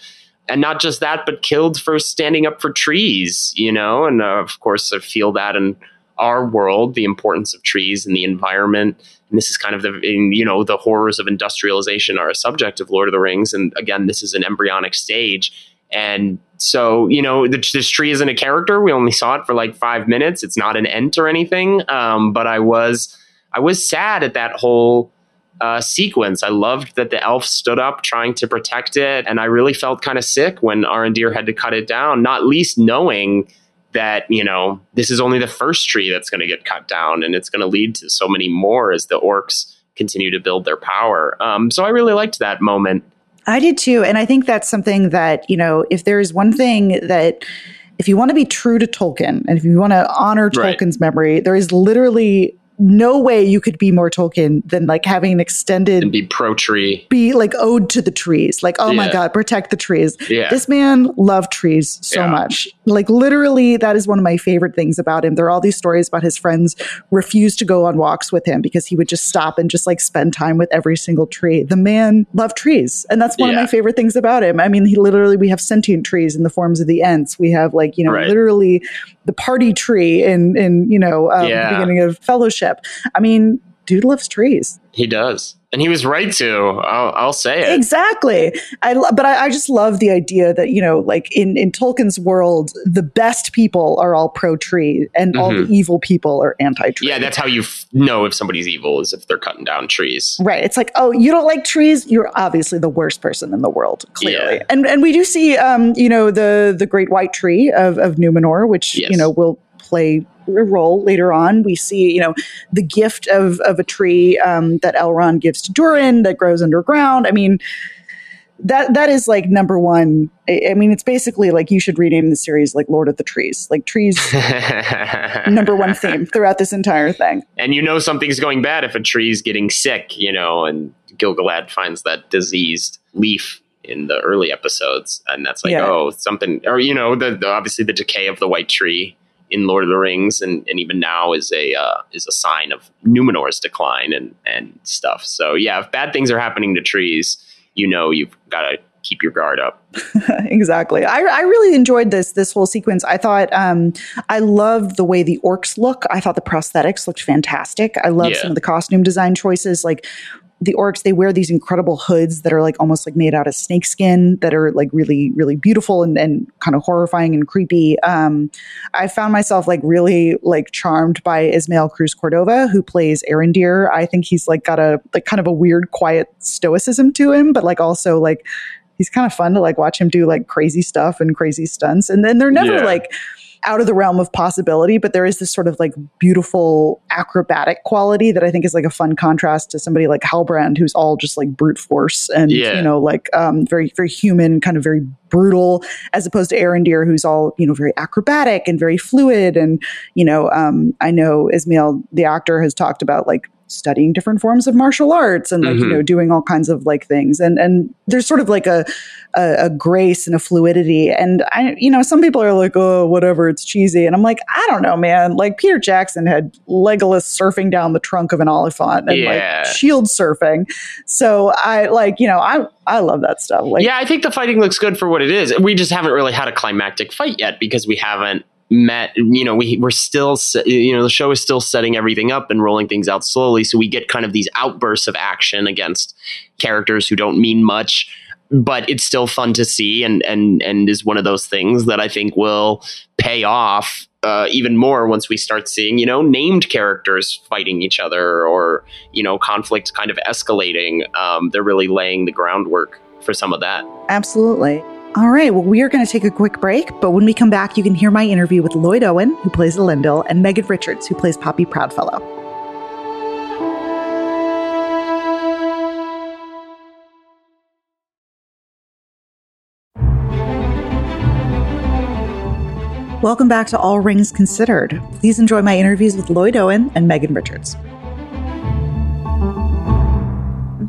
And not just that, but killed for standing up for trees, you know? And uh, of course, I feel that in our world, the importance of trees and the environment. And this is kind of the, you know, the horrors of industrialization are a subject of Lord of the Rings. And again, this is an embryonic stage. And so, you know, the, this tree isn't a character. We only saw it for like five minutes. It's not an ent or anything. Um, but I was, I was sad at that whole uh, sequence. I loved that the elf stood up trying to protect it, and I really felt kind of sick when Arondir had to cut it down. Not least knowing that you know this is only the first tree that's going to get cut down, and it's going to lead to so many more as the orcs continue to build their power. Um, so I really liked that moment. I did too. And I think that's something that, you know, if there's one thing that, if you want to be true to Tolkien and if you want to honor Tolkien's memory, there is literally no way you could be more Tolkien than like having an extended and be pro tree, be like ode to the trees. Like, oh yeah. my God, protect the trees. Yeah. This man loved trees so yeah. much. Like, literally, that is one of my favorite things about him. There are all these stories about his friends refused to go on walks with him because he would just stop and just like spend time with every single tree. The man loved trees. And that's one of my favorite things about him. I mean, he literally, we have sentient trees in the forms of the Ents. We have like, you know, right. literally the party tree in, in, you know, um, the beginning of Fellowship. I mean, dude loves trees. He does. And he was right to. I'll, I'll say it exactly. I but I, I, just love the idea that you know, like in in Tolkien's world, the best people are all pro tree, and mm-hmm. all the mm-hmm. evil people are anti tree. Yeah, that's how you f- know if somebody's evil is if they're cutting down trees. Right. It's like, oh, you don't like trees. You're obviously the worst person in the world. Clearly, yeah. and and we do see, um, you know, the the great white tree of of Numenor, which yes. you know will play role later on. We see, you know, the gift of, of a tree um, that Elrond gives to Durin that grows underground. I mean, that that is like number one. I, mean, it's basically like you should rename the series like Lord of the Trees. Like trees, number one theme throughout this entire thing. And you know something's going bad if a tree's getting sick, you know, and Gil-galad finds that diseased leaf in the early episodes, and that's like, yeah. oh, something, or you know, the, the obviously the decay of the white tree in Lord of the Rings, and, and even now is a uh, is a sign of Numenor's decline and and stuff. So yeah, if bad things are happening to trees, you know you've got to keep your guard up. exactly. I, I really enjoyed this this whole sequence. I thought um, I loved the way the orcs look. I thought the prosthetics looked fantastic. I love yeah. some of the costume design choices. Like the orcs, they wear these incredible hoods that are like almost like made out of snakeskin that are like really, really beautiful and, and kind of horrifying and creepy. Um, I found myself like really like charmed by Ismael Cruz Cordova, who plays Arondir. I think he's like got a like kind of a weird, quiet stoicism to him, but like also like he's kind of fun to like watch him do like crazy stuff and crazy stunts. And then they're never yeah. like out of the realm of possibility, but there is this sort of like beautiful acrobatic quality that I think is like a fun contrast to somebody like Halbrand, who's all just like brute force and, yeah. you know, like um, very, very human, kind of very brutal, as opposed to Arondir, who's all, you know, very acrobatic and very fluid. And, you know, um, I know Ismael, the actor, has talked about like studying different forms of martial arts and like mm-hmm. you know doing all kinds of like things. And and there's sort of like a, a, a grace and a fluidity. And I you know some people are like oh whatever it's cheesy. And I'm like I don't know man. Like Peter Jackson had Legolas surfing down the trunk of an elephant and yeah. like shield surfing. So I like you know I I love that stuff. Like yeah I think the fighting looks good for what it is. We just haven't really had a climactic fight yet because we haven't met you know we we're still you know the show is still setting everything up and rolling things out slowly. So we get kind of these outbursts of action against characters who don't mean much but it's still fun to see and and and is one of those things that I think will pay off uh, even more once we start seeing you know named characters fighting each other or you know conflict kind of escalating. Um, they're really laying the groundwork for some of that. Absolutely all right, well, we are going to take a quick break, but when we come back, you can hear my interview with Lloyd Owen, who plays Elendil, and Megan Richards, who plays Poppy Proudfellow. Welcome back to All Rings Considered. Please enjoy my interviews with Lloyd Owen and Megan Richards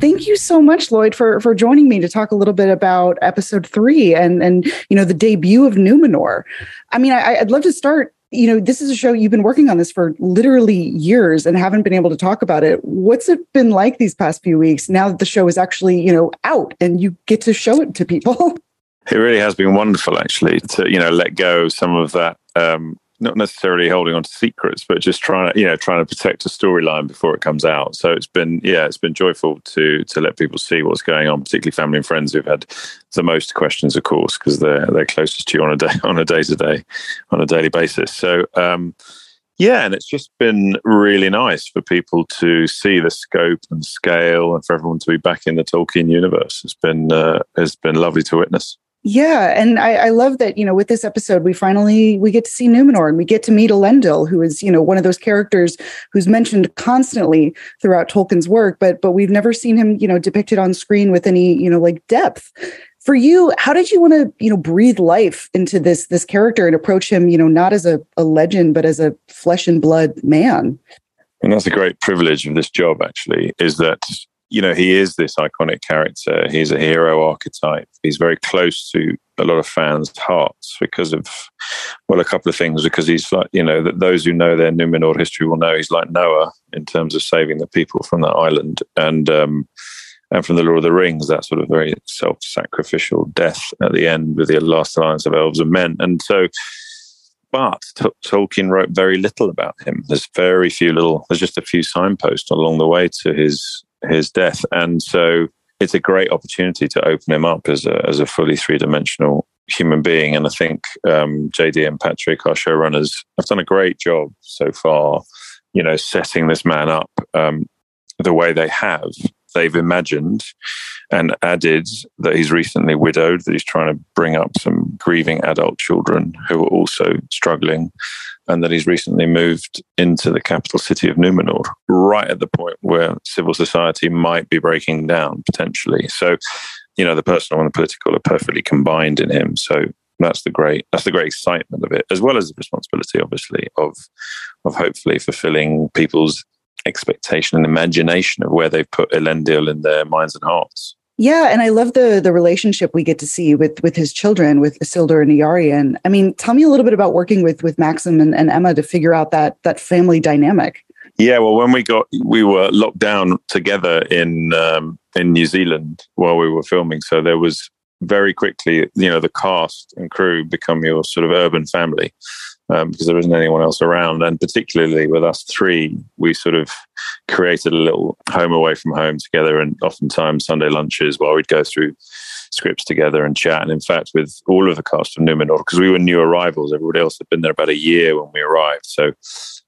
thank you so much, Lloyd, for for joining me to talk a little bit about episode three and and you know the debut of Numenor. I mean, I, I'd love to start you know, this is a show you've been working on this for literally years and haven't been able to talk about it. What's it been like these past few weeks now that the show is actually, you know, out and you get to show it to people? It really has been wonderful, actually, to you know let go of some of that um, not necessarily holding on to secrets, but just trying to you know trying to protect a storyline before it comes out. So it's been yeah, it's been joyful to to let people see what's going on, particularly family and friends who've had the most questions, of course, because they're they're closest to you on a day on a day to day on a daily basis. So. um yeah, and it's just been really nice for people to see the scope and scale, and for everyone to be back in the Tolkien universe. It's been uh, it's been lovely to witness. Yeah, and I, I, love that you know with this episode we finally we get to see Numenor and we get to meet Elendil, who is you know one of those characters who's mentioned constantly throughout Tolkien's work, but but we've never seen him you know depicted on screen with any you know like depth. For you, how did you want to you know breathe life into this this character and approach him you know not as a, a legend but as a flesh and blood man? And that's a great privilege of this job, actually, is that you know, he is this iconic character. He's a hero archetype. He's very close to a lot of fans' hearts because of, well, a couple of things. Because he's like, you know, that those who know their Numenor history will know he's like Noah in terms of saving the people from that island, and um, and from the Lord of the Rings, that sort of very self-sacrificial death at the end with the last alliance of elves and men, and so. But T- Tolkien wrote very little about him. There's very few little. There's just a few signposts along the way to his his death. And so it's a great opportunity to open him up as a, as a fully three dimensional human being. And I think um, JD and Patrick, our showrunners, have done a great job so far, you know, setting this man up um, the way they have. They've imagined and added that he's recently widowed, that he's trying to bring up some grieving adult children who are also struggling and that he's recently moved into the capital city of Numenor, right at the point where civil society might be breaking down potentially. So, you know, the personal and the political are perfectly combined in him. So that's the great that's the great excitement of it, as well as the responsibility, obviously, of of hopefully fulfilling people's expectation and imagination of where they've put Elendil in their minds and hearts. Yeah, and I love the the relationship we get to see with with his children, with Isildur and Eärien. I mean, tell me a little bit about working with with Maxim and, and Emma to figure out that that family dynamic. Yeah, well, when we got we were locked down together in um, in New Zealand while we were filming, so there was very quickly, you know, the cast and crew become your sort of urban family um, because there isn't anyone else around. And particularly with us three, we sort of created a little home away from home together, and oftentimes Sunday lunches while we'd go through scripts together and chat. And in fact, with all of the cast of Numenor, because we were new arrivals, everybody else had been there about a year when we arrived. So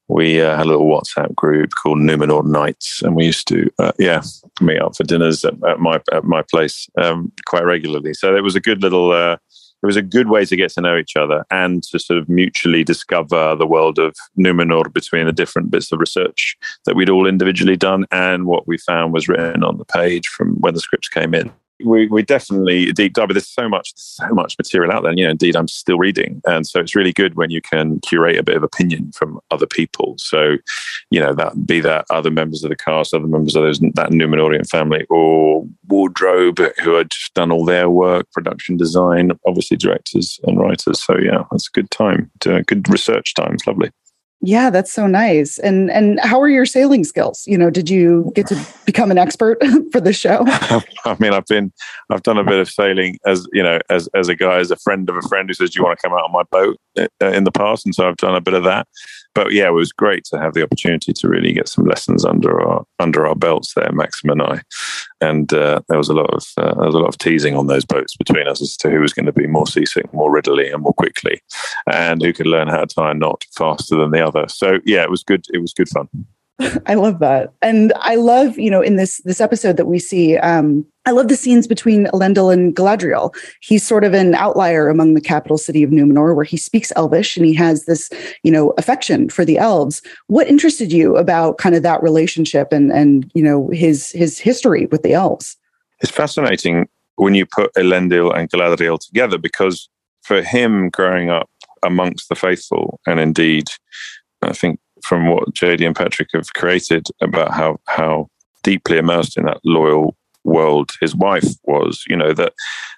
we uh, had a little WhatsApp group called Numenor Nights, and we used to, uh, yeah, meet up for dinners at, at my at my place um, quite regularly. So it was a good little, uh, it was a good way to get to know each other and to sort of mutually discover the world of Numenor between the different bits of research that we'd all individually done and what we found was written on the page from when the scripts came in we, we definitely deep dive. But there's so much, so much material out there. And, you know, indeed, I'm still reading, and so it's really good when you can curate a bit of opinion from other people. So, you know, that be that other members of the cast, other members of those that Numenorian family, or wardrobe who had done all their work, production design, obviously directors and writers. So yeah, that's a good time, to, good research time. It's lovely. Yeah, that's so nice. And and how are your sailing skills? You know, did you get to become an expert for the show? I mean, I've been I've done a bit of sailing as you know as as a guy as a friend of a friend who says, "Do you want to come out on my boat?" Uh, in the past, and so I've done a bit of that but yeah, it was great to have the opportunity to really get some lessons under our under our belts there, Maxim and I. And uh, there was a lot of uh, there was a lot of teasing on those boats between us as to who was going to be more seasick more readily and more quickly, and who could learn how to tie a knot faster than the other. So yeah, it was good. It was good fun. I love that. And I love, you know, in this this episode that we see, um, I love the scenes between Elendil and Galadriel. He's sort of an outlier among the capital city of Numenor, where he speaks Elvish and he has this, you know, affection for the elves. What interested you about kind of that relationship and and you know his his history with the elves? It's fascinating when you put Elendil and Galadriel together because for him growing up amongst the faithful and indeed I think from what JD and Patrick have created about how how deeply immersed in that loyal world his wife was. You know that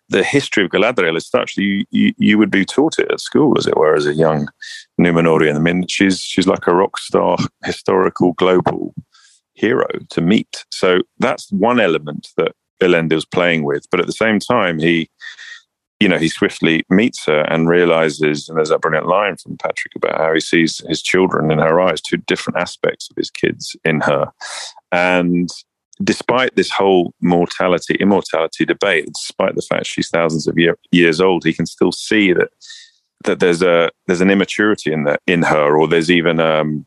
the history of Galadriel is such that you, you, you would be taught it at school, as it were, as a young Numenorian. I mean, she's she's like a rock star, historical, global hero to meet. So that's one element that Elendil's playing with. But at the same time, he you know, he swiftly meets her and realizes, and there's that brilliant line from Patrick about how he sees his children in her eyes, two different aspects of his kids in her. And despite this whole mortality, immortality debate, despite the fact she's thousands of year, years old, he can still see that that there's a there's an immaturity in that in her, or there's even um,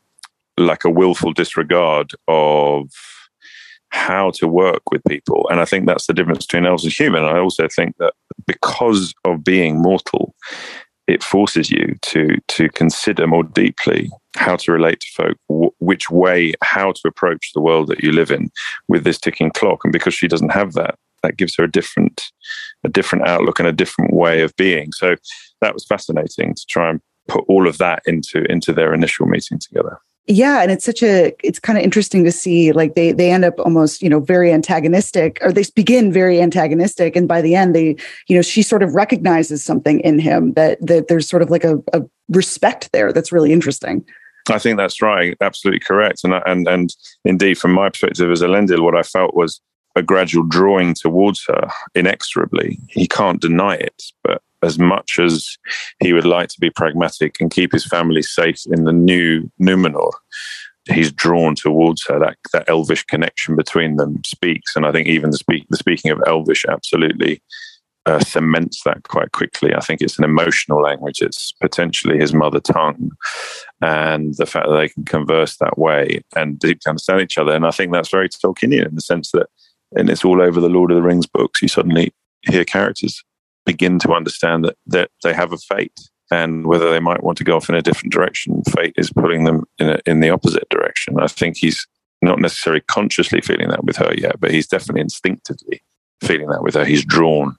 like a willful disregard of how to work with people. And I think that's the difference between elves and human. I also think that because of being mortal, it forces you to to consider more deeply how to relate to folk, w- which way, how to approach the world that you live in with this ticking clock. And because she doesn't have that, that gives her a different a different outlook and a different way of being. So that was fascinating to try and put all of that into into their initial meeting together yeah and it's such a it's kind of interesting to see like they they end up almost you know very antagonistic or they begin very antagonistic and by the end they you know she sort of recognizes something in him that that there's sort of like a, a respect there that's really interesting. I think that's right absolutely correct and and and indeed from my perspective as elendil what i felt was a gradual drawing towards her inexorably. He can't deny it but as much as he would like to be pragmatic and keep his family safe in the new Numenor, he's drawn towards her. That that elvish connection between them speaks, and I think even the, speak, the speaking of elvish absolutely uh, cements that quite quickly. I think it's an emotional language. It's potentially his mother tongue, and the fact that they can converse that way and deeply understand each other. And I think that's very Tolkienian in the sense that, and it's all over the Lord of the Rings books. You suddenly hear characters begin to understand that, that they have a fate and whether they might want to go off in a different direction. Fate is pulling them in, a, in the opposite direction. I think he's not necessarily consciously feeling that with her yet, but he's definitely instinctively feeling that with her. He's drawn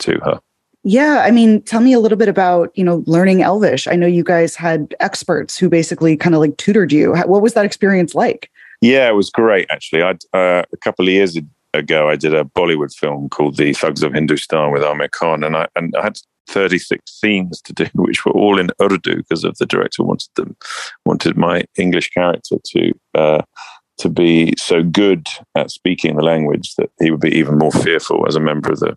to her. Yeah, I mean, tell me a little bit about you know learning Elvish. I know you guys had experts who basically kind of like tutored you. What was that experience like? Yeah, it was great actually. I uh, a couple of years ago, I did a Bollywood film called The Thugs of Hindostan with Aamir Khan, and I and I had 36 scenes to do, which were all in Urdu because of the director wanted them wanted my English character to uh, to be so good at speaking the language that he would be even more fearful as a member of the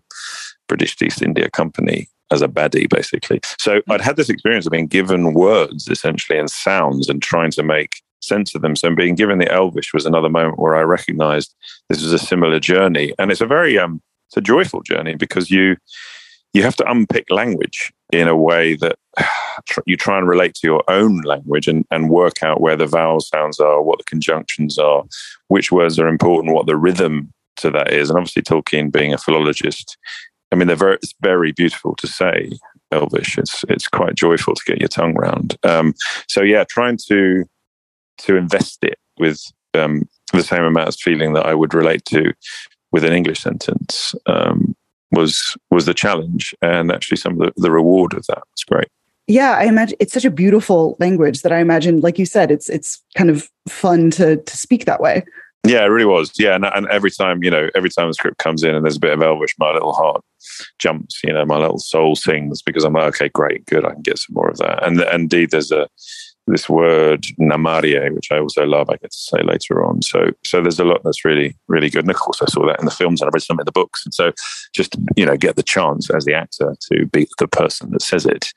British East India Company as a baddie, basically. So I'd had this experience of being given words essentially and sounds and trying to make sense of them. So being given the Elvish was another moment where I recognized this was a similar journey. And it's a very um it's a joyful journey because you you have to unpick language in a way that you try and relate to your own language and, and work out where the vowel sounds are, what the conjunctions are, which words are important, what the rhythm to that is. And obviously, Tolkien being a philologist, I mean, they're very, it's very beautiful to say Elvish. It's it's quite joyful to get your tongue round. Um, so yeah, trying to to invest it with um, the same amount of feeling that I would relate to with an English sentence um, was was the challenge, and actually some of the, the reward of that was great. Yeah, I imagine it's such a beautiful language that I imagine, like you said, it's it's kind of fun to to speak that way. Yeah, it really was. Yeah, and, and every time you know, every time the script comes in and there's a bit of Elvish, my little heart jumps. You know, my little soul sings because I'm like, okay, great, good, I can get some more of that. And, and indeed, there's a this word namarie, which I also love. I get to say later on. So, so there's a lot that's really, really good. And of course, I saw that in the films and I read some in the books. And so, just you know, get the chance as the actor to be the person that says it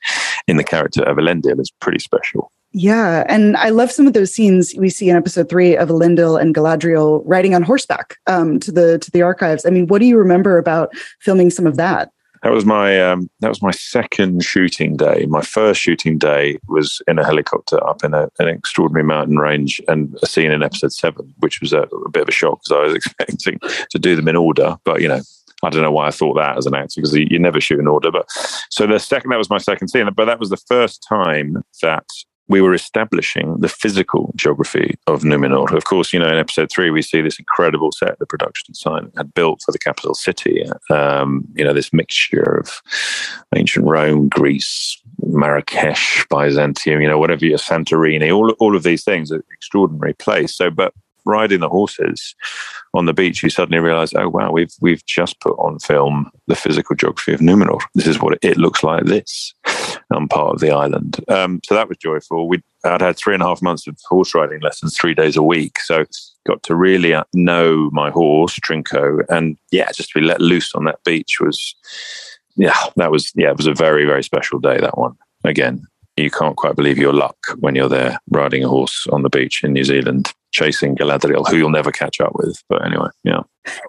in the character of Elendil is pretty special. Yeah, and I love some of those scenes we see in episode three of Elendil and Galadriel riding on horseback um, to the to the archives. I mean, what do you remember about filming some of that? That was my um, that was my second shooting day. My first shooting day was in a helicopter up in a, an extraordinary mountain range, and a scene in episode seven, which was a, a bit of a shock because I was expecting to do them in order, but you know. I don't know why I thought that as an actor because you never shoot in order. But so the second, that was my second scene. But that was the first time that we were establishing the physical geography of Numenor. Of course, you know, in episode three, we see this incredible set the production design had built for the capital city. Um, you know, this mixture of ancient Rome, Greece, Marrakesh, Byzantium, you know, whatever your Santorini, all, all of these things, an extraordinary place. So, but riding the horses on the beach, you suddenly realize, oh wow, we've we've just put on film the physical geography of Numenor. This is what it looks like. This um, part of the island. Um, so that was joyful. We I'd had three and a half months of horse riding lessons, three days a week. So got to really uh, know my horse Trinko, and yeah, just to be let loose on that beach was, yeah, that was yeah, it was a very very special day. That one again. You can't quite believe your luck when you're there riding a horse on the beach in New Zealand chasing Galadriel, who you'll never catch up with. But anyway, yeah.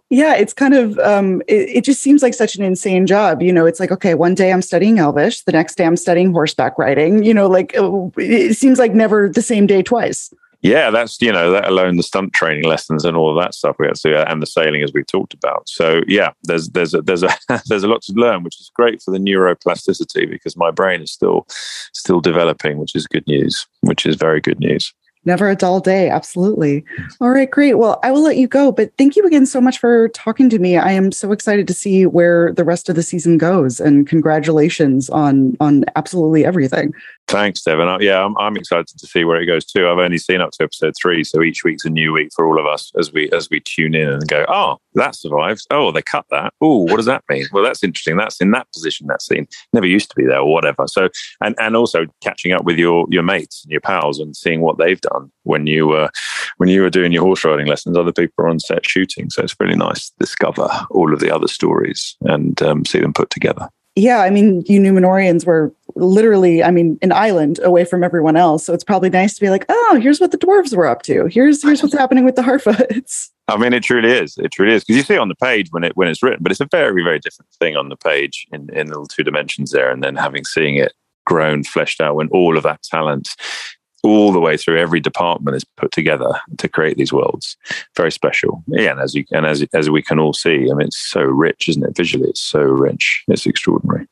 Yeah, it's kind of, um, it, it, just seems like such an insane job. You know, it's like, okay, one day I'm studying Elvish, the next day I'm studying horseback riding. You know, like uh, it seems like never the same day twice. Yeah, that's, you know, that alone, the stunt training lessons and all of that stuff we had to do, and the sailing as we talked about. So, yeah, there's, there's, a, there's, a, there's a lot to learn, which is great for the neuroplasticity because my brain is still, still developing, which is good news, which is very good news. Never a dull day. Absolutely. All right, great. Well, I will let you go, but thank you again so much for talking to me. I am so excited to see where the rest of the season goes and congratulations on on absolutely everything. Thanks, Devan. Uh, yeah, I'm, I'm excited to see where it goes too. I've only seen up to episode three, so each week's a new week for all of us as we as we tune in and go, oh, that survives. Oh, they cut that. Oh, what does that mean? Well, that's interesting. That's in that position. That scene never used to be there, or whatever. So, and and also catching up with your your mates and your pals and seeing what they've done when you were when you were doing your horse riding lessons. Other people are on set shooting, so it's really nice to discover all of the other stories and um, see them put together yeah, I mean, you Numenorians were literally, I mean, an island away from everyone else. So it's probably nice to be like, oh, here's what the dwarves were up to. Here's here's what's happening with the Harfoots. I mean, it truly is. It truly is because you see it on the page when it when it's written, but it's a very very different thing on the page in in little two dimensions there, and then having seeing it grown, fleshed out when all of that talent all the way through every department is put together to create these worlds. Very special. Yeah, and as you and as as we can all see, I mean, it's so rich, isn't it? Visually, it's so rich. It's extraordinary.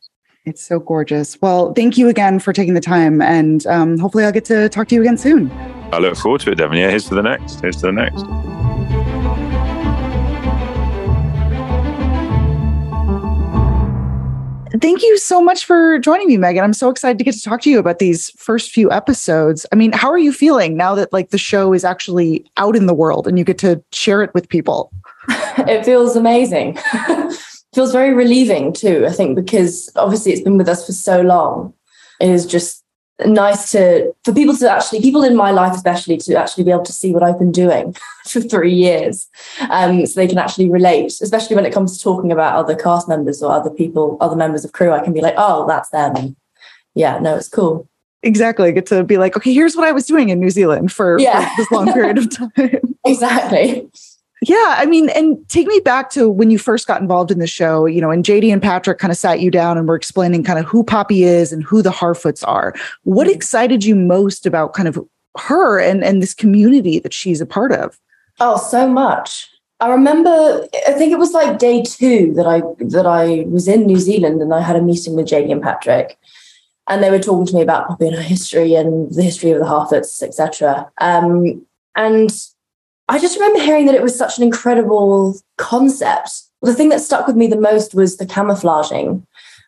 It's so gorgeous. Well, thank you again for taking the time, and um, hopefully, I'll get to talk to you again soon. I look forward to it, Devan. Yeah, here's to the next. Here's to the next. Thank you so much for joining me, Megan. I'm so excited to get to talk to you about these first few episodes. I mean, how are you feeling now that like the show is actually out in the world and you get to share it with people? it feels amazing. feels very relieving too, I think, because obviously it's been with us for so long. It is just nice to for people to actually people in my life especially to actually be able to see what I've been doing for three years, um, so they can actually relate. Especially when it comes to talking about other cast members or other people, other members of crew, I can be like, oh, that's them. Yeah, no, it's cool. Exactly. I get to be like, okay, here's what I was doing in New Zealand for, yeah. for this long period of time. exactly. Yeah, I mean, and take me back to when you first got involved in the show, you know, and JD and Patrick kind of sat you down and were explaining kind of who Poppy is and who the Harfoots are. What mm-hmm. excited you most about kind of her and, and this community that she's a part of? Oh, so much. I remember I think it was like day two that I that I was in New Zealand and I had a meeting with JD and Patrick. And they were talking to me about Poppy and her history and the history of the Harfoots, etc. Um, and I just remember hearing that it was such an incredible concept. The thing that stuck with me the most was the camouflaging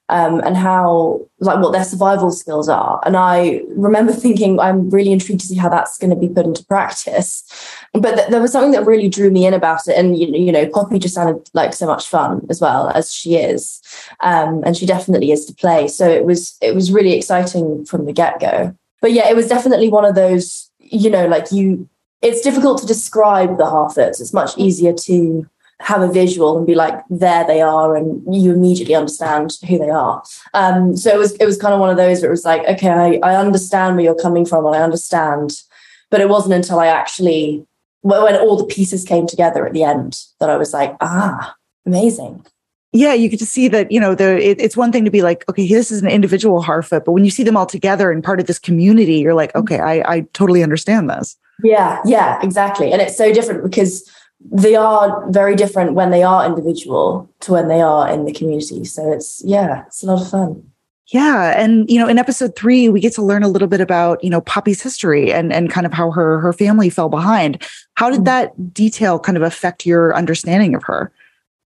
um, and how, like, what their survival skills are. And I remember thinking, I'm really intrigued to see how that's going to be put into practice. But th- there was something that really drew me in about it. And, you know, you know, Poppy just sounded like so much fun as well as she is. Um, and she definitely is to play. So it was, it was really exciting from the get go. But yeah, it was definitely one of those, you know, like you, it's difficult to describe the Harfoots. It's much easier to have a visual and be like, there they are, and you immediately understand who they are. Um, so it was it was kind of one of those where it was like, okay, I, I understand where you're coming from, and I understand, but it wasn't until I actually when all the pieces came together at the end that I was like, ah, amazing. Yeah, you get to see that, you know, the, it, it's one thing to be like, okay, this is an individual Harfoot, but when you see them all together and part of this community, you're like, okay, I, I totally understand this. Yeah, yeah, exactly. And it's so different because they are very different when they are individual to when they are in the community. So it's, yeah, it's a lot of fun. Yeah, and you know, in episode three, we get to learn a little bit about you know Poppy's history and and kind of how her her family fell behind. How did mm. that detail kind of affect your understanding of her?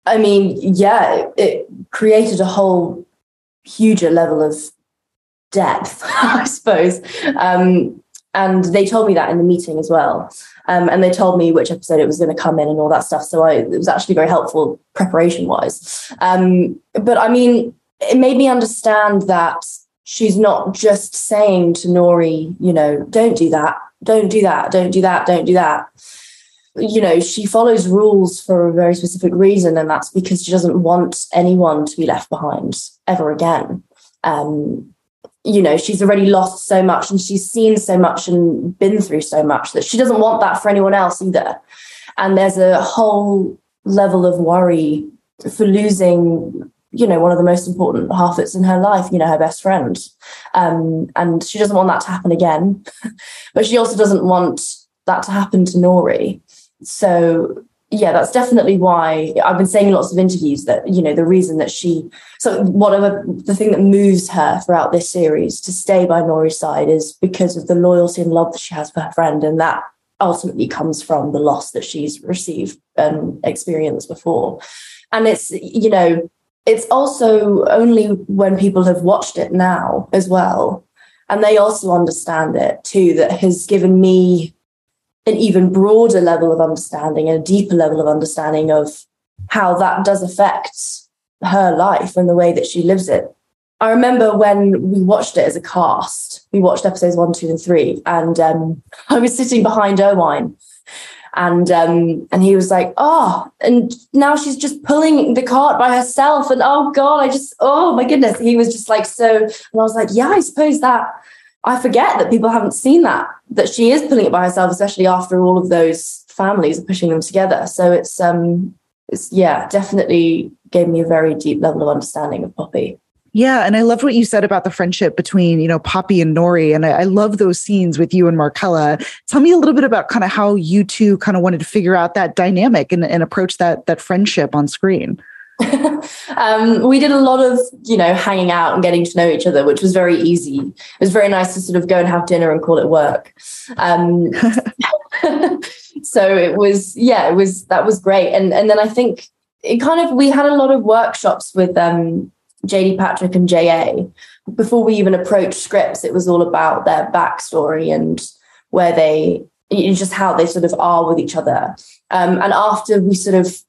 I mean, yeah, it created a whole huger level of depth, I suppose. Um, and they told me that in the meeting as well. Um, and they told me which episode it was going to come in and all that stuff. So I, it was actually very helpful preparation wise. Um, but I mean, it made me understand that she's not just saying to Nori, you know, don't do that, don't do that, don't do that, don't do that. You know, she follows rules for a very specific reason, and that's because she doesn't want anyone to be left behind ever again. Um, you know she's already lost so much and she's seen so much and been through so much that she doesn't want that for anyone else either. And there's a whole level of worry for losing you know one of the most important Harfoots in her life you know her best friend. Um, and she doesn't want that to happen again but she also doesn't want that to happen to nori. So yeah, that's definitely why I've been saying in lots of interviews that, you know, the reason that she, so whatever the thing that moves her throughout this series to stay by Nori's side is because of the loyalty and love that she has for her friend. And that ultimately comes from the loss that she's received um, and experienced before. And it's, you know, it's also only when people have watched it now as well. And they also understand it too, that has given me an even broader level of understanding and a deeper level of understanding of how that does affect her life and the way that she lives it. I remember when we watched it as a cast, we watched episodes one, two, and three, and um, I was sitting behind Irwine, and um, and he was like, "Oh," and now she's just pulling the cart by herself, and oh god, I just, oh my goodness, he was just like so, and I was like, "Yeah, I suppose that I forget that people haven't seen that, that she is pulling it by herself, especially after all of those families are pushing them together. So it's, um, it's, yeah, definitely gave me a very deep level of understanding of Poppy. Yeah, and I loved what you said about the friendship between you know Poppy and Nori, and I, I, love those scenes with you and Markella. Tell me a little bit about kind of how you two kind of wanted to figure out that dynamic and, and approach that that friendship on screen. um, we did a lot of, you know, hanging out and getting to know each other, which was very easy. It was very nice to sort of go and have dinner and call it work. Um, so it was, yeah, it was that was great. And and then I think it kind of we had a lot of workshops with um, JD Patrick and JA before we even approached scripts. It was all about their backstory and where they just how they sort of are with each other. Um, and after we sort of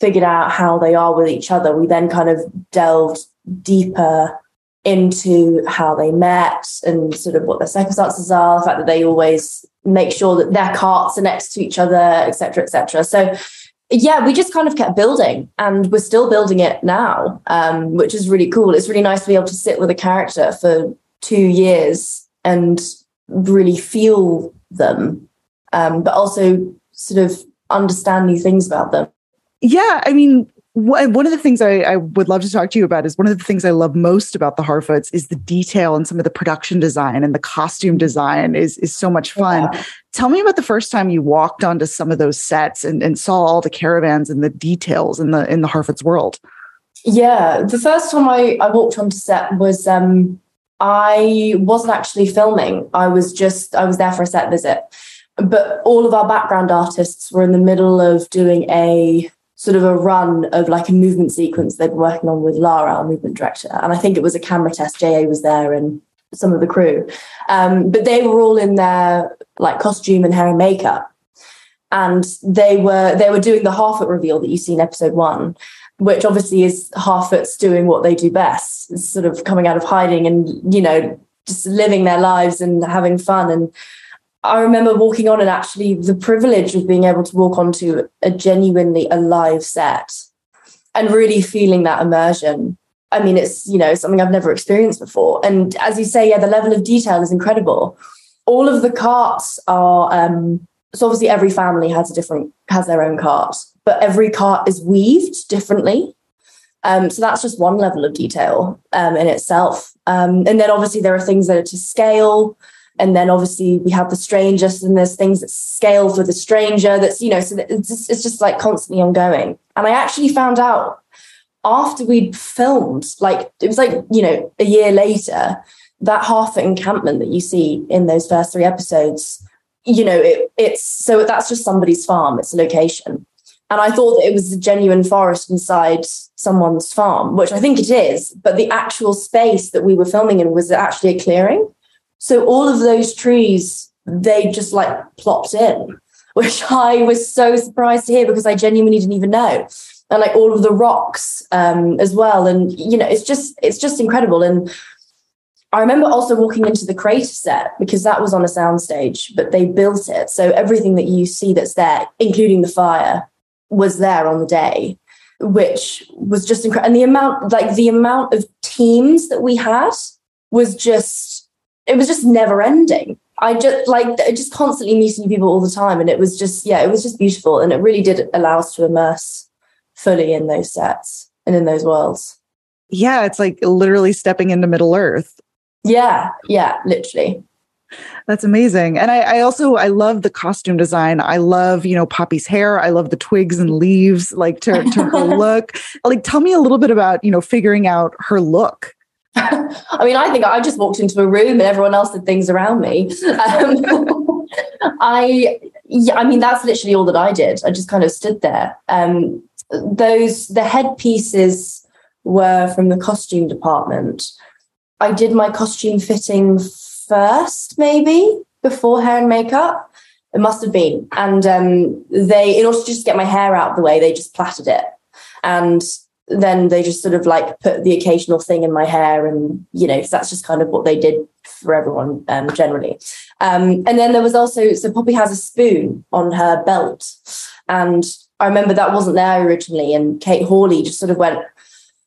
figured out how they are with each other, we then kind of delved deeper into how they met and sort of what their circumstances are, the fact that they always make sure that their carts are next to each other, etc., etc. So yeah, we just kind of kept building and we're still building it now, um, which is really cool. It's really nice to be able to sit with a character for two years and really feel them, um, but also sort of understand new things about them. Yeah, I mean, one of the things I, I, would love to talk to you about is one of the things I love most about the Harfoots is the detail and some of the production design and the costume design is is so much fun. Yeah. Tell me about the first time you walked onto some of those sets and, and saw all the caravans and the details in the in the Harfoots world. Yeah, the first time I, I walked onto set was um, I wasn't actually filming. I was just I was there for a set visit, but all of our background artists were in the middle of doing a sort of a run of like a movement sequence they'd been working on with Lara, our movement director. And I think it was a camera test. JA was there and some of the crew. Um, but they were all in their like costume and hair and makeup. And they were they were doing the Harfoot reveal that you see in episode one, which obviously is Harfoots doing what they do best, sort of coming out of hiding and, you know, just living their lives and having fun. And I remember walking on and actually the privilege of being able to walk onto a genuinely alive set and really feeling that immersion. I mean, it's, you know, something I've never experienced before. And as you say, yeah, the level of detail is incredible. All of the carts are, um, so obviously every family has a different, has their own cart, but every cart is weaved differently. Um, so that's just one level of detail um, in itself. Um, and then obviously there are things that are to scale and then obviously we have the strangers and there's things that scale for the stranger that's you know so it's just, it's just like constantly ongoing. And i actually found out after we'd filmed like it was like you know a year later that Harfoot encampment that you see in those first three episodes you know it, it's so that's just somebody's farm it's a location. And i thought that it was a genuine forest inside someone's farm which i think it is but the actual space that we were filming in was actually a clearing so all of those trees, they just like plopped in, which I was so surprised to hear because I genuinely didn't even know. And like all of the rocks um, as well. And you know, it's just it's just incredible. And I remember also walking into the crater set because that was on a soundstage, but they built it. So everything that you see that's there, including the fire, was there on the day, which was just incredible. And the amount, like the amount of teams that we had was just it was just never ending. I just like just constantly meeting people all the time, and it was just yeah, it was just beautiful, and it really did allow us to immerse fully in those sets and in those worlds. Yeah, it's like literally stepping into Middle Earth. Yeah, yeah, literally. That's amazing. And I, I, also I love the costume design. I love, you know, Poppy's hair. I love the twigs and leaves, like to, to her look. Like tell me a little bit about, you know, figuring out her look. I mean, I think I just walked into a room and everyone else did things around me. Um, I, yeah, I mean, that's literally all that I did. I just kind of stood there. Um, those the headpieces were from the costume department. I did my costume fitting first, maybe before hair and makeup. It must have been, and um, they, in order to just get my hair out of the way, they just plaited it, and then they just sort of like put the occasional thing in my hair and you know that's just kind of what they did for everyone um, generally. Um, and then there was also so poppy has a spoon on her belt. And i remember that wasn't there originally and kate hawley just sort of went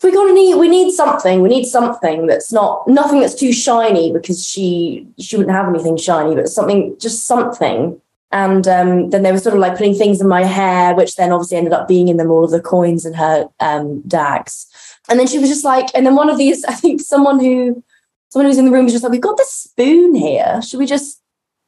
we got to need we need something we need something that's not nothing that's too shiny because she she wouldn't have anything shiny but something just something and um, then they were sort of like putting things in my hair, which then obviously ended up being in them all of the coins in her um, dags. And then she was just like, and then one of these, I think someone who someone who was in the room was just like, we've got this spoon here. Should we just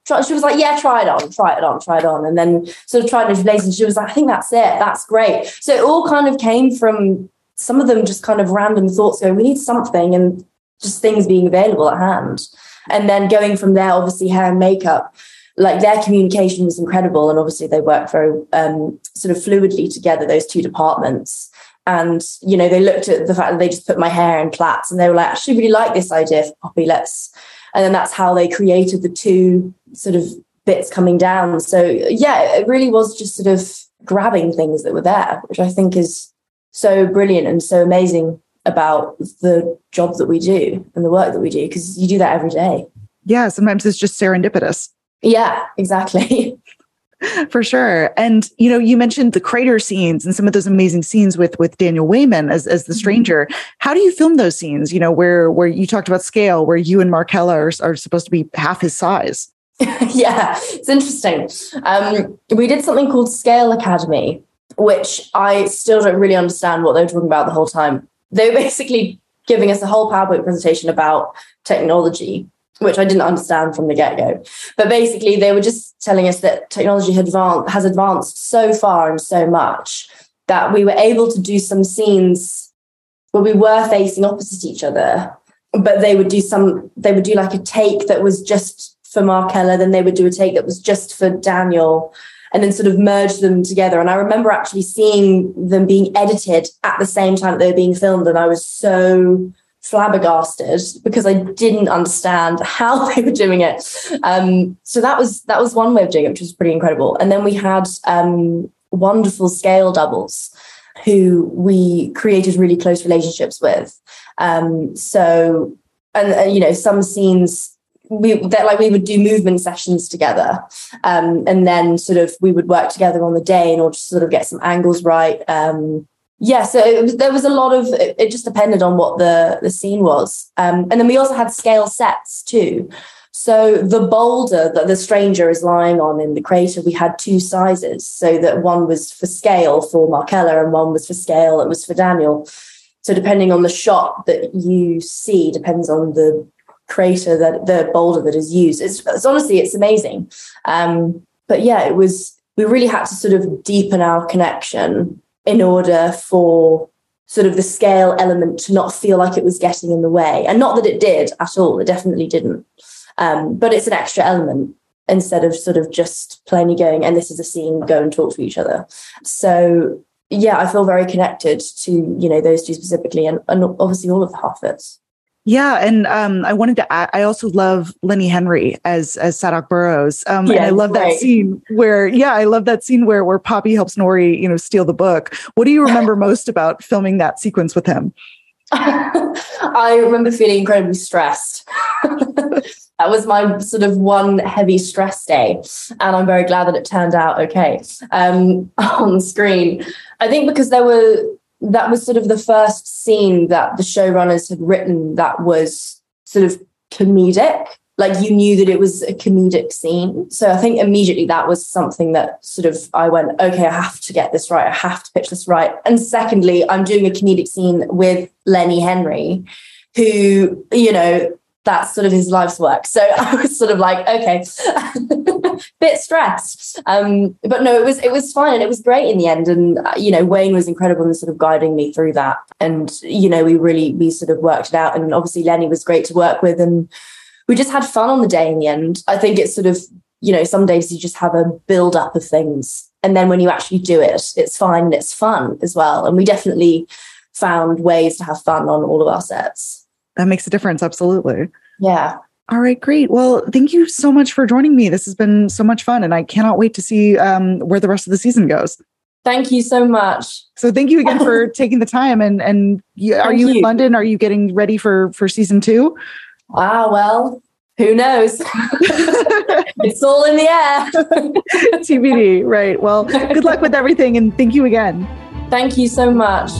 try? She was like, yeah, try it on, try it on, try it on. And then sort of tried it place. And she was like, I think that's it. That's great. So it all kind of came from some of them just kind of random thoughts going, we need something and just things being available at hand. And then going from there, obviously hair and makeup like their communication was incredible and obviously they work very um, sort of fluidly together those two departments and you know they looked at the fact that they just put my hair in plaits and they were like actually really like this idea for poppy let's and then that's how they created the two sort of bits coming down so yeah it really was just sort of grabbing things that were there which i think is so brilliant and so amazing about the job that we do and the work that we do because you do that every day. Yeah, sometimes it's just serendipitous. Yeah, exactly. For sure. And you know, you mentioned the crater scenes and some of those amazing scenes with with Daniel Weyman as as the mm-hmm. stranger. How do you film those scenes, you know, where where you talked about scale, where you and Markella are, are supposed to be half his size? yeah, it's interesting. Um, we did something called Scale Academy, which I still don't really understand what they were talking about the whole time. They were basically giving us a whole PowerPoint presentation about technology which I didn't understand from the get go. But basically, they were just telling us that technology has advanced so far and so much that we were able to do some scenes where we were facing opposite each other, but they would do some, they would do like a take that was just for Markella, then they would do a take that was just for Daniel. And then sort of merge them together. And I remember actually seeing them being edited at the same time that they were being filmed. And I was so flabbergasted because I didn't understand how they were doing it. Um, so that was that was one way of doing it, which was pretty incredible. And then we had um, wonderful scale doubles who we created really close relationships with. Um, so and, and you know some scenes we that like we would do movement sessions together um, and then sort of we would work together on the day in order to sort of get some angles right um, yeah, so was, there was a lot of it, it, just depended on what the the scene was, um, and then we also had scale sets too. So the boulder that the stranger is lying on in the crater, we had two sizes, so that one was for scale for Markella and one was for scale that was for Daniel. So depending on the shot that you see, depends on the crater that the boulder that is used. It's, it's honestly it's amazing. Um, but yeah, it was we really had to sort of deepen our connection in order for sort of the scale element to not feel like it was getting in the way. And not that it did at all, it definitely didn't. Um, but it's an extra element instead of sort of just plainly going, and this is a scene, go and talk to each other. So yeah, I feel very connected to, you know, those two specifically and, and obviously all of the Harfoots. Yeah, and um, I wanted to. Add, I also love Lenny Henry as as Sadoc Burrows, um, and I love that scene where, yeah, I love that scene where where Poppy helps Nori, you know, steal the book. What do you remember most about filming that sequence with him? I remember feeling incredibly stressed. that was my sort of one heavy stress day, and I'm very glad that it turned out okay um, on the screen. I think because there were that was sort of the first scene that the showrunners had written that was sort of comedic. Like you knew that it was a comedic scene. So I think immediately that was something that sort of I went, okay, I have to get this right. I have to pitch this right. And secondly, I'm doing a comedic scene with Lenny Henry, who, you know, that's sort of his life's work. So I was sort of like, okay, bit stressed. Um, but no, it was it was fine and it was great in the end. And uh, you know, Wayne was incredible in sort of guiding me through that. And you know, we really we sort of worked it out. And obviously, Lenny was great to work with, and we just had fun on the day. In the end, I think it's sort of you know, some days you just have a build up of things, and then when you actually do it, it's fine and it's fun as well. And we definitely found ways to have fun on all of our sets that makes a difference. Absolutely. Yeah. All right, great. Well, thank you so much for joining me. This has been so much fun, and I cannot wait to see um, where the rest of the season goes. Thank you so much. So, thank you again for taking the time. And and you, are you, you in London? Are you getting ready for for season two? Ah, well, who knows? it's all in the air. TBD. Right. Well, good luck with everything, and thank you again. Thank you so much.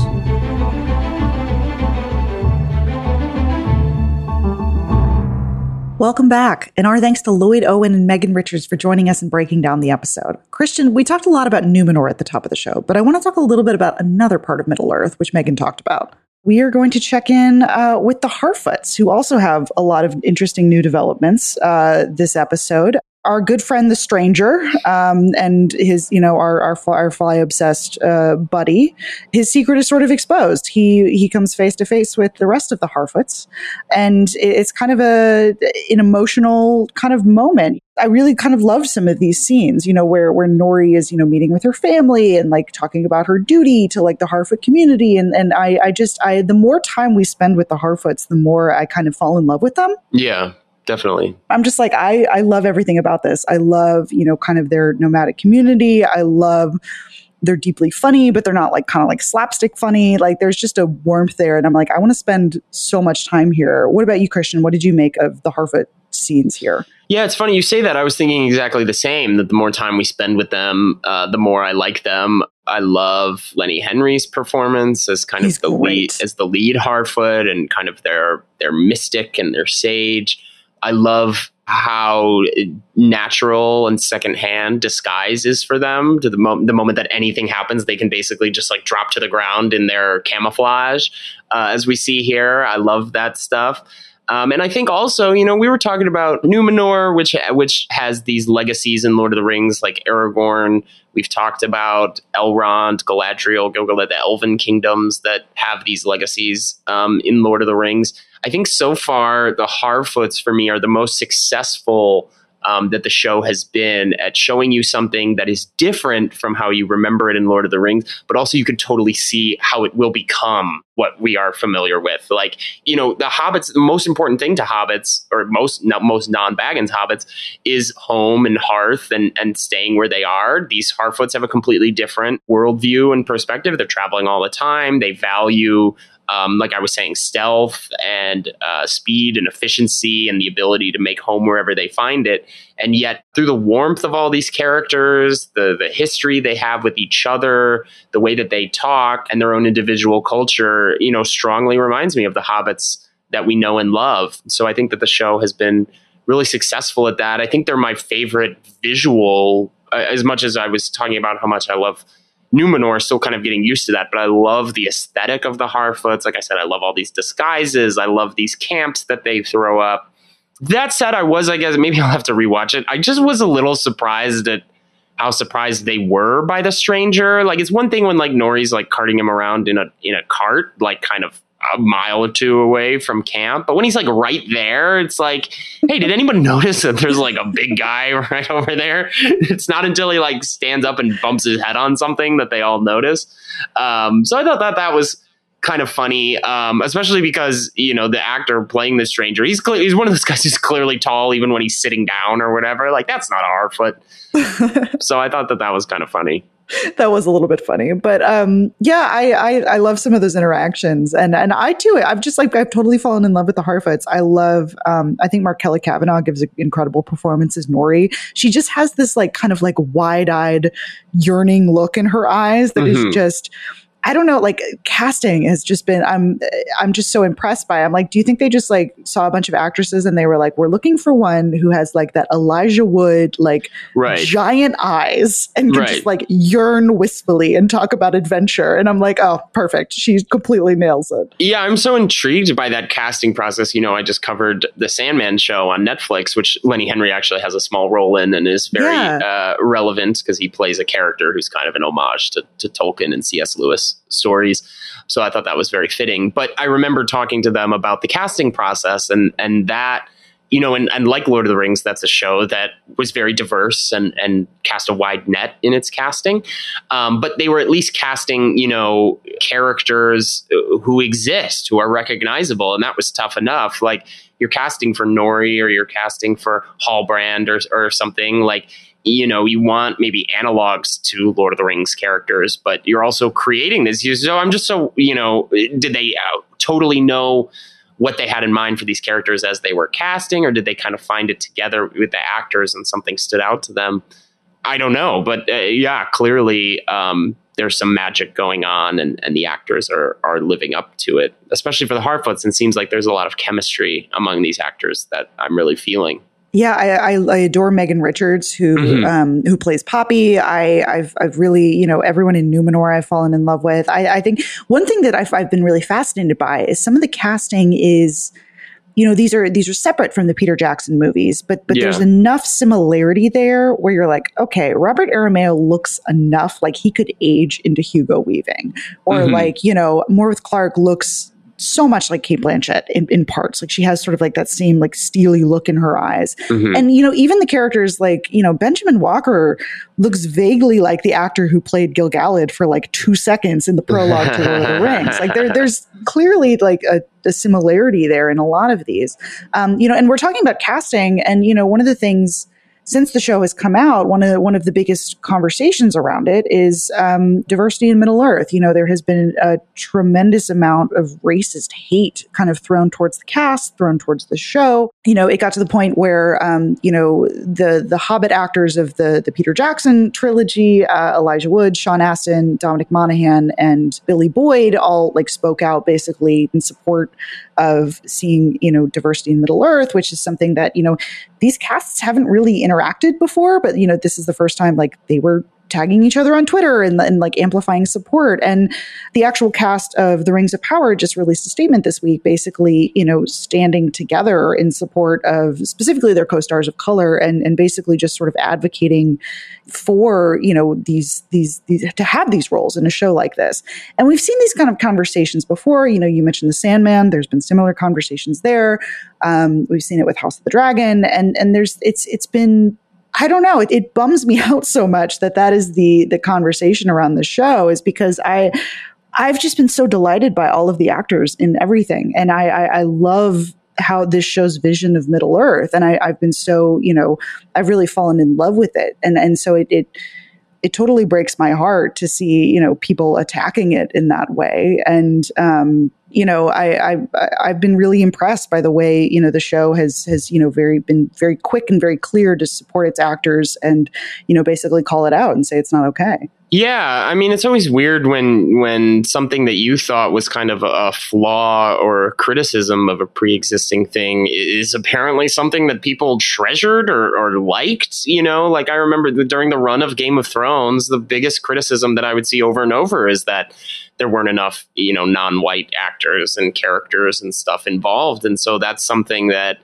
Welcome back. And our thanks to Lloyd Owen and Megan Richards for joining us and breaking down the episode. Christian, we talked a lot about Numenor at the top of the show, but I want to talk a little bit about another part of Middle Earth, which Megan talked about. We are going to check in uh, with the Harfoots, who also have a lot of interesting new developments uh, this episode our good friend the stranger um, and his you know our our, our fly obsessed uh, buddy his secret is sort of exposed. He he comes face to face with the rest of the harfoots and it's kind of a an emotional kind of moment. I really kind of loved some of these scenes you know where where nori is you know meeting with her family and like talking about her duty to like the harfoot community and and i i just i the more time we spend with the harfoots the more i kind of fall in love with them. Yeah definitely. I'm just like I I love everything about this. I love, you know, kind of their nomadic community. I love they're deeply funny, but they're not like kind of like slapstick funny. Like there's just a warmth there. And I'm like, I want to spend so much time here. What about you, Christian? What did you make of the Harfoot scenes here? Yeah, it's funny you say that. I was thinking exactly the same. That the more time we spend with them, uh, the more I like them. I love Lenny Henry's performance as kind He's of the great. lead, as the lead Harfoot, and kind of their their mystic and their sage. I love how natural and secondhand disguise is for them. To the, mo- the moment that anything happens, they can basically just like drop to the ground in their camouflage, uh, as we see here. I love that stuff. Um, and I think also, you know, we were talking about Numenor, which which has these legacies in Lord of the Rings, like Aragorn. We've talked about Elrond, Galadriel, Gilgalad, the Elven kingdoms that have these legacies um, in Lord of the Rings. I think so far the Harfoots for me are the most successful um, that the show has been at showing you something that is different from how you remember it in Lord of the Rings, but also you can totally see how it will become what we are familiar with. Like, you know, the hobbits, the most important thing to hobbits, or most not most non-Baggins hobbits, is home and hearth and, and staying where they are. These Harfoots have a completely different worldview and perspective. They're traveling all the time. They value um, like I was saying, stealth and uh, speed and efficiency and the ability to make home wherever they find it. And yet, through the warmth of all these characters, the the history they have with each other, the way that they talk, and their own individual culture, you know, strongly reminds me of the hobbits that we know and love. So I think that the show has been really successful at that. I think they're my favorite visual. Uh, as much as I was talking about how much I love Numenor, is still kind of getting used to that, but I love the aesthetic of the Harfoots. Like I said, I love all these disguises. I love these camps that they throw up. That said, I was, I guess, maybe I'll have to rewatch it. I just was a little surprised at how surprised they were by the stranger. Like it's one thing when like Nori's like carting him around in a in a cart, like kind of a mile or two away from camp. But when he's like right there, it's like, hey, did anyone notice that there's like a big guy right over there? It's not until he like stands up and bumps his head on something that they all notice. Um, so I thought that that was kind of funny, um, especially because you know the actor playing the stranger, he's cle- he's one of those guys who's clearly tall even when he's sitting down or whatever. Like that's not Harfoot. so I thought that that was kind of funny. that was a little bit funny but um yeah I, I i love some of those interactions. And and i too i've just like i've totally fallen in love with the harfoots. I love um i think Markella Kavenagh gives an incredible performance as nori. She just has this like kind of like wide-eyed yearning look in her eyes that is Mhm. just I don't know, like casting has just been I'm I'm just so impressed by. it. I'm like, do you think they just like saw a bunch of actresses and they were like, we're looking for one who has like that Elijah Wood like Right. giant eyes and can Right. just like yearn wistfully and talk about adventure. And I'm like, oh, perfect. She completely nails it. Yeah, I'm so intrigued by that casting process. You know, I just covered the Sandman show on Netflix, which Lenny Henry actually has a small role in and is very Yeah. uh, relevant because he plays a character who's kind of an homage to, to Tolkien and C.S. Lewis stories. So I thought that was very fitting. But I remember talking to them about the casting process and and that you know, and, and like Lord of the Rings, that's a show that was very diverse and, and cast a wide net in its casting. Um, but they were at least casting, you know, characters who exist, who are recognizable. And that was tough enough. Like you're casting for Nori or you're casting for Halbrand or, or something like, you know, you want maybe analogs to Lord of the Rings characters, but you're also creating this. So I'm just so, you know, did they uh, totally know what they had in mind for these characters as they were casting, or did they kind of find it together with the actors and something stood out to them? I don't know, but uh, yeah, clearly um, there's some magic going on, and, and the actors are are living up to it, especially for the Harfoots. And seems like there's a lot of chemistry among these actors that I'm really feeling. Yeah, I, I, I adore Megan Richards, who Mhm. um, who plays Poppy. I, I've I've really you know everyone in Numenor I've fallen in love with. I, I think one thing that I've, I've been really fascinated by is some of the casting is, you know, these are these are separate from the Peter Jackson movies, but but there's enough similarity there where you're like, okay, Robert Aramayo looks enough like he could age into Hugo Weaving, or Mhm. like you know, Morfydd Clark looks so much like Cate Blanchett in, in parts. Like she has sort of like that same like steely look in her eyes. Mhm. And you know, even the characters like you know Benjamin Walker looks vaguely like the actor who played Gilgalad for like two seconds in the prologue to Lord of the Rings. Like there, there's clearly like a, a similarity there in a lot of these. Um, you know, and we're talking about casting, and you know, one of the things since the show has come out, one of one of the biggest conversations around it is um, diversity in Middle Earth. You know, there has been a tremendous amount of racist hate kind of thrown towards the cast, thrown towards the show. You know, it got to the point where um, you know the the Hobbit actors of the the Peter Jackson trilogy, uh, Elijah Wood, Sean Astin, Dominic Monaghan, and Billy Boyd all like spoke out basically in support of seeing you know diversity in Middle Earth, which is something that you know these casts haven't really interacted before, but you know, this is the first time like they were tagging each other on Twitter and, and, like amplifying support. And the actual cast of The Rings of Power just released a statement this week, basically, you know, standing together in support of specifically their co-stars of color and, and basically just sort of advocating for, you know, these, these, these, to have these roles in a show like this. And we've seen these kind of conversations before. You know, you mentioned The Sandman. There's been similar conversations there. Um, we've seen it with House of the Dragon and, and there's, it's, it's been I don't know. It, it, bums me out so much that that is the the conversation around the show is because I I've just been so delighted by all of the actors in everything, and I I, I love how this show's vision of Middle Earth, and I, have been so you know I've really fallen in love with it, and and so it, it it totally breaks my heart to see you know people attacking it in that way. And um, you know I, I i've been really impressed by the way you know the show has has you know very been very quick and very clear to support its actors and you know basically call it out and say it's not okay yeah, I mean it's always weird when when something that you thought was kind of a flaw or criticism of a pre-existing thing is apparently something that people treasured or, or liked. You know, like I remember during the run of Game of Thrones, the biggest criticism that I would see over and over is that there weren't enough, you know, non-white actors and characters and stuff involved, and so that's something that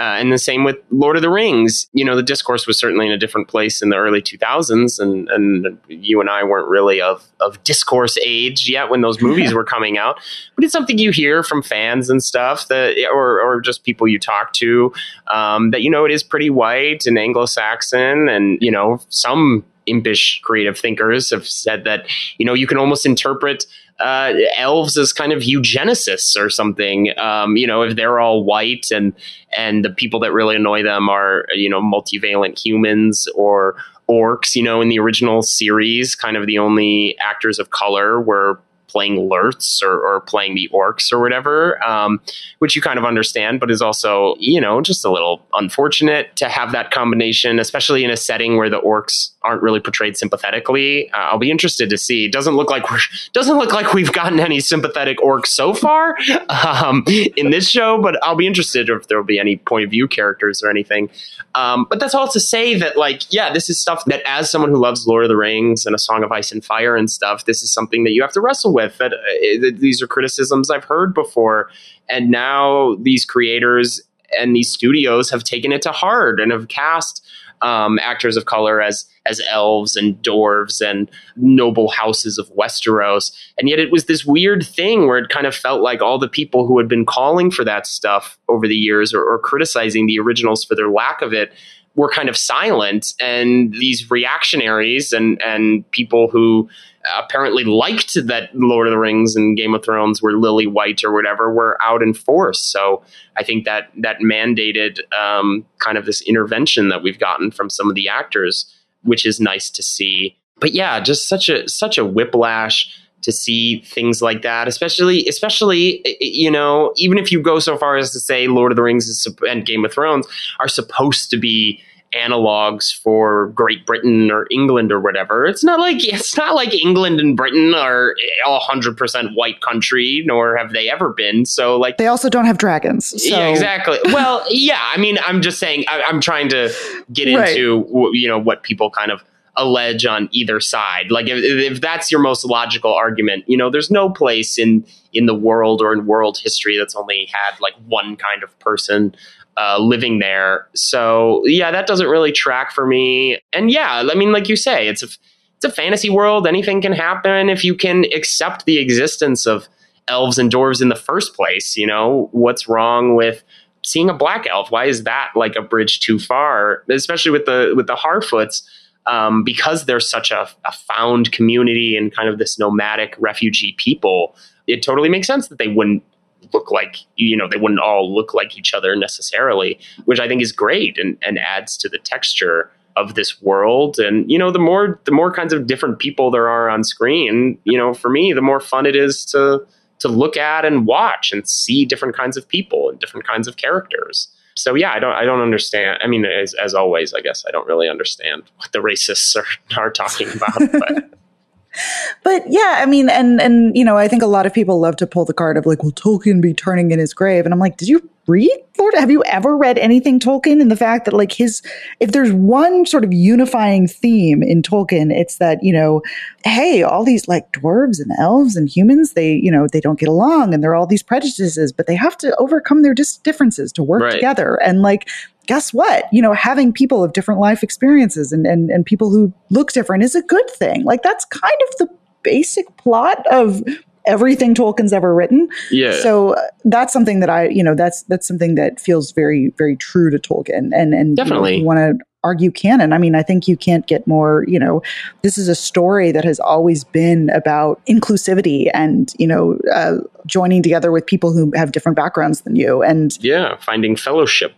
uh, and the same with Lord of the Rings. You know, the discourse was certainly in a different place in the early 2000s, and, and you and I weren't really of, of discourse age yet when those movies were coming out. But it's something you hear from fans and stuff that, or, or just people you talk to, um, that, you know, it is pretty white and Anglo Saxon, and, you know, some impish creative thinkers have said that, you know, you can almost interpret uh, elves as kind of eugenicists or something. Um, you know, if they're all white and and the people that really annoy them are you know multivalent humans or orcs. You know, in the original series, kind of the only actors of color were playing Lurtz or, or playing the orcs or whatever, um, which you kind of understand, but is also, you know, just a little unfortunate to have that combination, especially in a setting where the orcs aren't really portrayed sympathetically. Uh, I'll be interested to see. It doesn't look like we're doesn't look like we've gotten any sympathetic orcs so far um, in this show, but I'll be interested if there will be any point of view characters or anything. Um, but that's all to say that, like, yeah, this is stuff that, as someone who loves Lord of the Rings and A Song of Ice and Fire and stuff, this is something that you have to wrestle with. That, uh, that these are criticisms I've heard before, and now these creators and these studios have taken it to heart and have cast um, actors of color as as elves and dwarves and noble houses of Westeros. And yet it was this weird thing where it kind of felt like all the people who had been calling for that stuff over the years or, or criticizing the originals for their lack of it were kind of silent. And these reactionaries and and people who apparently liked that Lord of the Rings and Game of Thrones were lily white or whatever were out in force. So I think that that mandated um, kind of this intervention that we've gotten from some of the actors, which is nice to see. But yeah, just such a such a whiplash to see things like that, especially especially eh, eh, you know even if you go so far as to say Lord of the Rings and Game of Thrones are supposed to be analogs for Great Britain or England or whatever. It's not like it's not like England and Britain are eh, a hundred percent white country, nor have they ever been. So like they also don't have dragons. So. Yeah, exactly. well, yeah. I mean, I'm just saying. I, am trying to get into right. you know what people kind of allege on either side. Like if, if that's your most logical argument, you know, there's no place in in the world or in world history that's only had like one kind of person uh, living there. So yeah, that doesn't really track for me. And yeah, I mean, like you say, it's a it's a fantasy world. Anything can happen if you can accept the existence of elves and dwarves in the first place. You know, what's wrong with seeing a black elf? Why is that like a bridge too far? Especially with the with the Harfoots. Um, because they're such a, a found community and kind of this nomadic refugee people, it totally makes sense that they wouldn't look like you know they wouldn't all look like each other necessarily, which I think is great and, and adds to the texture of this world. And you know, the more the more kinds of different people there are on screen, you know, for me, the more fun it is to to look at and watch and see different kinds of people and different kinds of characters. So yeah, I don't I don't understand. I mean, as as always, I guess I don't really understand what the racists are are talking about, but but yeah, I mean, and and you know, I think a lot of people love to pull the card of like, will Tolkien be turning in his grave? And I'm like, did you read Lord? Have you ever read anything Tolkien? And the fact that like his, if there's one sort of unifying theme in Tolkien, it's that you know, hey, all these like dwarves and elves and humans, they you know they don't get along, and there are all these prejudices, but they have to overcome their dis- differences to work right. together. And like guess what? You know, having people of different life experiences and, and, and people who look different is a good thing. Like that's kind of the basic plot of everything Tolkien's ever written. Yeah. So uh, that's something that I, you know, that's that's something that feels very very true to Tolkien and and definitely you know, want to argue canon. I mean, I think you can't get more, you know, this is a story that has always been about inclusivity and, you know, uh, joining together with people who have different backgrounds than you and yeah, finding fellowship.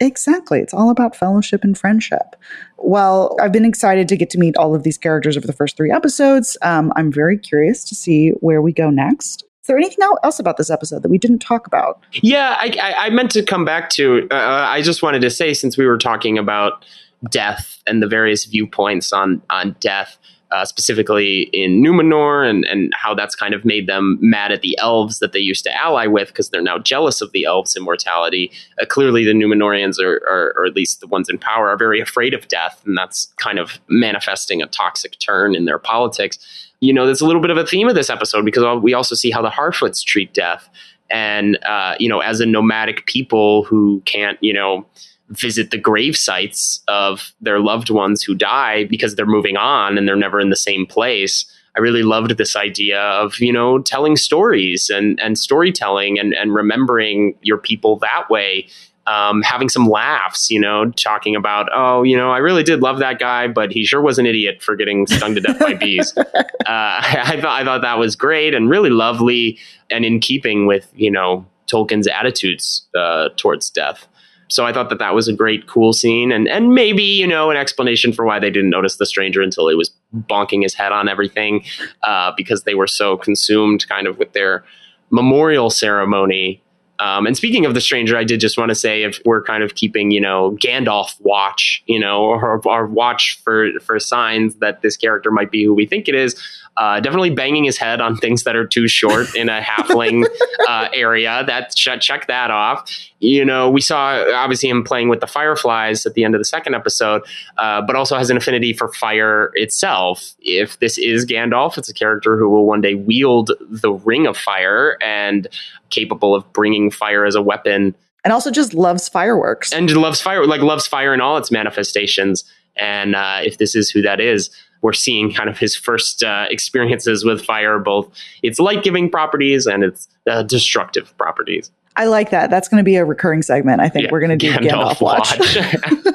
Exactly. It's all about fellowship and friendship. Well, I've been excited to get to meet all of these characters over the first three episodes. Um, I'm very curious to see where we go next. Is there anything else about this episode that we didn't talk about? Yeah, I, I, I meant to come back to. Uh, I just wanted to say, since we were talking about death and the various viewpoints on on death, uh, specifically in Numenor, and, and how that's kind of made them mad at the elves that they used to ally with because they're now jealous of the elves' immortality. Uh, clearly, the Numenorians, are, are, or at least the ones in power, are very afraid of death, and that's kind of manifesting a toxic turn in their politics. You know, there's a little bit of a theme of this episode because we also see how the Harfoots treat death. And, uh, you know, as a nomadic people who can't, you know, visit the grave sites of their loved ones who die because they're moving on and they're never in the same place. I really loved this idea of, you know, telling stories and, and storytelling and, and remembering your people that way. Um, having some laughs, you know, talking about, oh, you know, I really did love that guy, but he sure was an idiot for getting stung to death by bees. Uh, I thought I thought that was great and really lovely, and in keeping with you know Tolkien's attitudes uh, towards death. So I thought that that was a great, cool scene, and and maybe you know an explanation for why they didn't notice the stranger until he was bonking his head on everything, uh, because they were so consumed, kind of, with their memorial ceremony. Um, and speaking of the stranger, I did just want to say if we're kind of keeping, you know, Gandalf watch, you know, or, or watch for for signs that this character might be who we think it is. Uh, definitely banging his head on things that are too short in a halfling uh, area. That ch- check that off. You know, we saw obviously him playing with the fireflies at the end of the second episode, uh, but also has an affinity for fire itself. If this is Gandalf, it's a character who will one day wield the ring of fire and capable of bringing fire as a weapon. And also just loves fireworks. And loves fire, like loves fire in all its manifestations. And uh, if this is who that is, we're seeing kind of his first uh, experiences with fire, both its light giving properties and its uh, destructive properties. I like that. That's going to be a recurring segment. I think we're going to do Gandalf, Gandalf Watch. watch.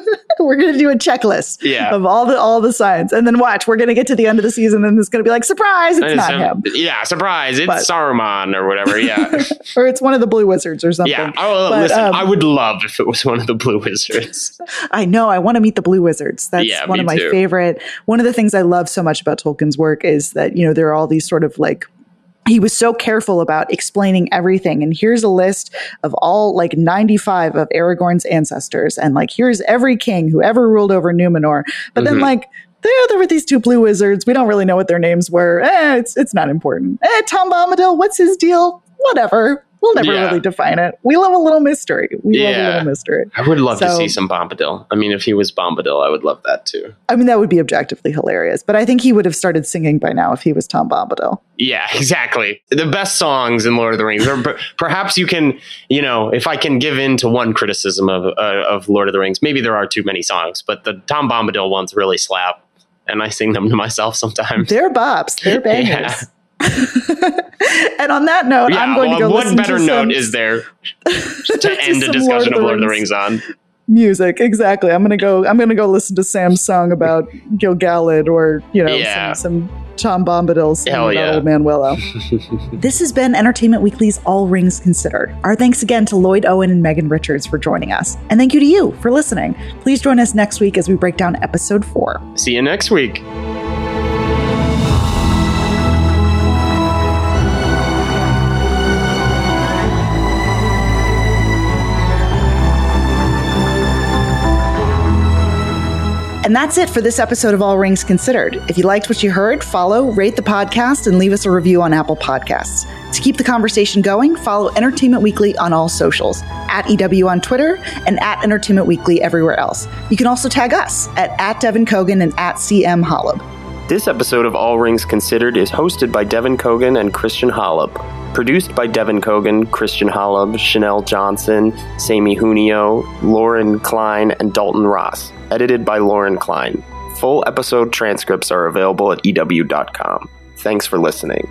we're going to do a checklist yeah. of all the all the signs, and then watch. We're going to get to the end of the season, and it's going to be like surprise, it's, not him. Yeah, surprise, it's but, Saruman or whatever. Yeah, or it's one of the Blue Wizards or something. Yeah. Oh, but, listen, um, I would love if it was one of the Blue Wizards. I know. I want to meet the Blue Wizards. That's yeah, one of my too. favorite. One of the things I love so much about Tolkien's work is that you know there are all these sort of like he was so careful about explaining everything. And here's a list of all like 95 of Aragorn's ancestors. And like, here's every king who ever ruled over Numenor. But mm-hmm. then like, there, there were these two blue wizards. We don't really know what their names were. Eh, it's, it's not important. Eh, Tom Bombadil, what's his deal? Whatever. We'll never yeah. really define it. We love a little mystery. We yeah. love a little mystery. I would love so, to see some Bombadil. I mean, if he was Bombadil, I would love that too. I mean, that would be objectively hilarious. But I think he would have started singing by now if he was Tom Bombadil. Yeah, exactly. The best songs in Lord of the Rings. or perhaps you can, you know, if I can give in to one criticism of uh, of Lord of the Rings, maybe there are too many songs, but the Tom Bombadil ones really slap and I sing them to myself sometimes. They're bops. They're bangers. Yeah. and on that note, yeah, I'm going well, to go. What better note some, is there to end a discussion Lord of, of Lord of the Rings on? music. Exactly. I'm gonna go. I'm gonna go listen to Sam's song about Gil-galad or you know Yeah. some, some Tom Bombadil singing Hell about yeah. Old Man Willow. this has been Entertainment Weekly's All Rings Considered. Our thanks again to Lloyd Owen and Megan Richards for joining us, and thank you to you for listening. Please join us next week as we break down episode four. See you next week. And that's it for this episode of All Rings Considered. If you liked what you heard, follow, rate the podcast, and leave us a review on Apple Podcasts. To keep the conversation going, follow Entertainment Weekly on all socials, at EW on Twitter, and at Entertainment Weekly everywhere else. You can also tag us at, at Devan Coggan and at CM Holub. This episode of All Rings Considered is hosted by Devan Coggan and Christian Holub. Produced by Devan Coggan, Christian Holub, Chanel Johnson, Sammy Junio, Lauren Klein, and Dalton Ross. Edited by Lauren Klein. Full episode transcripts are available at EW.com. Thanks for listening.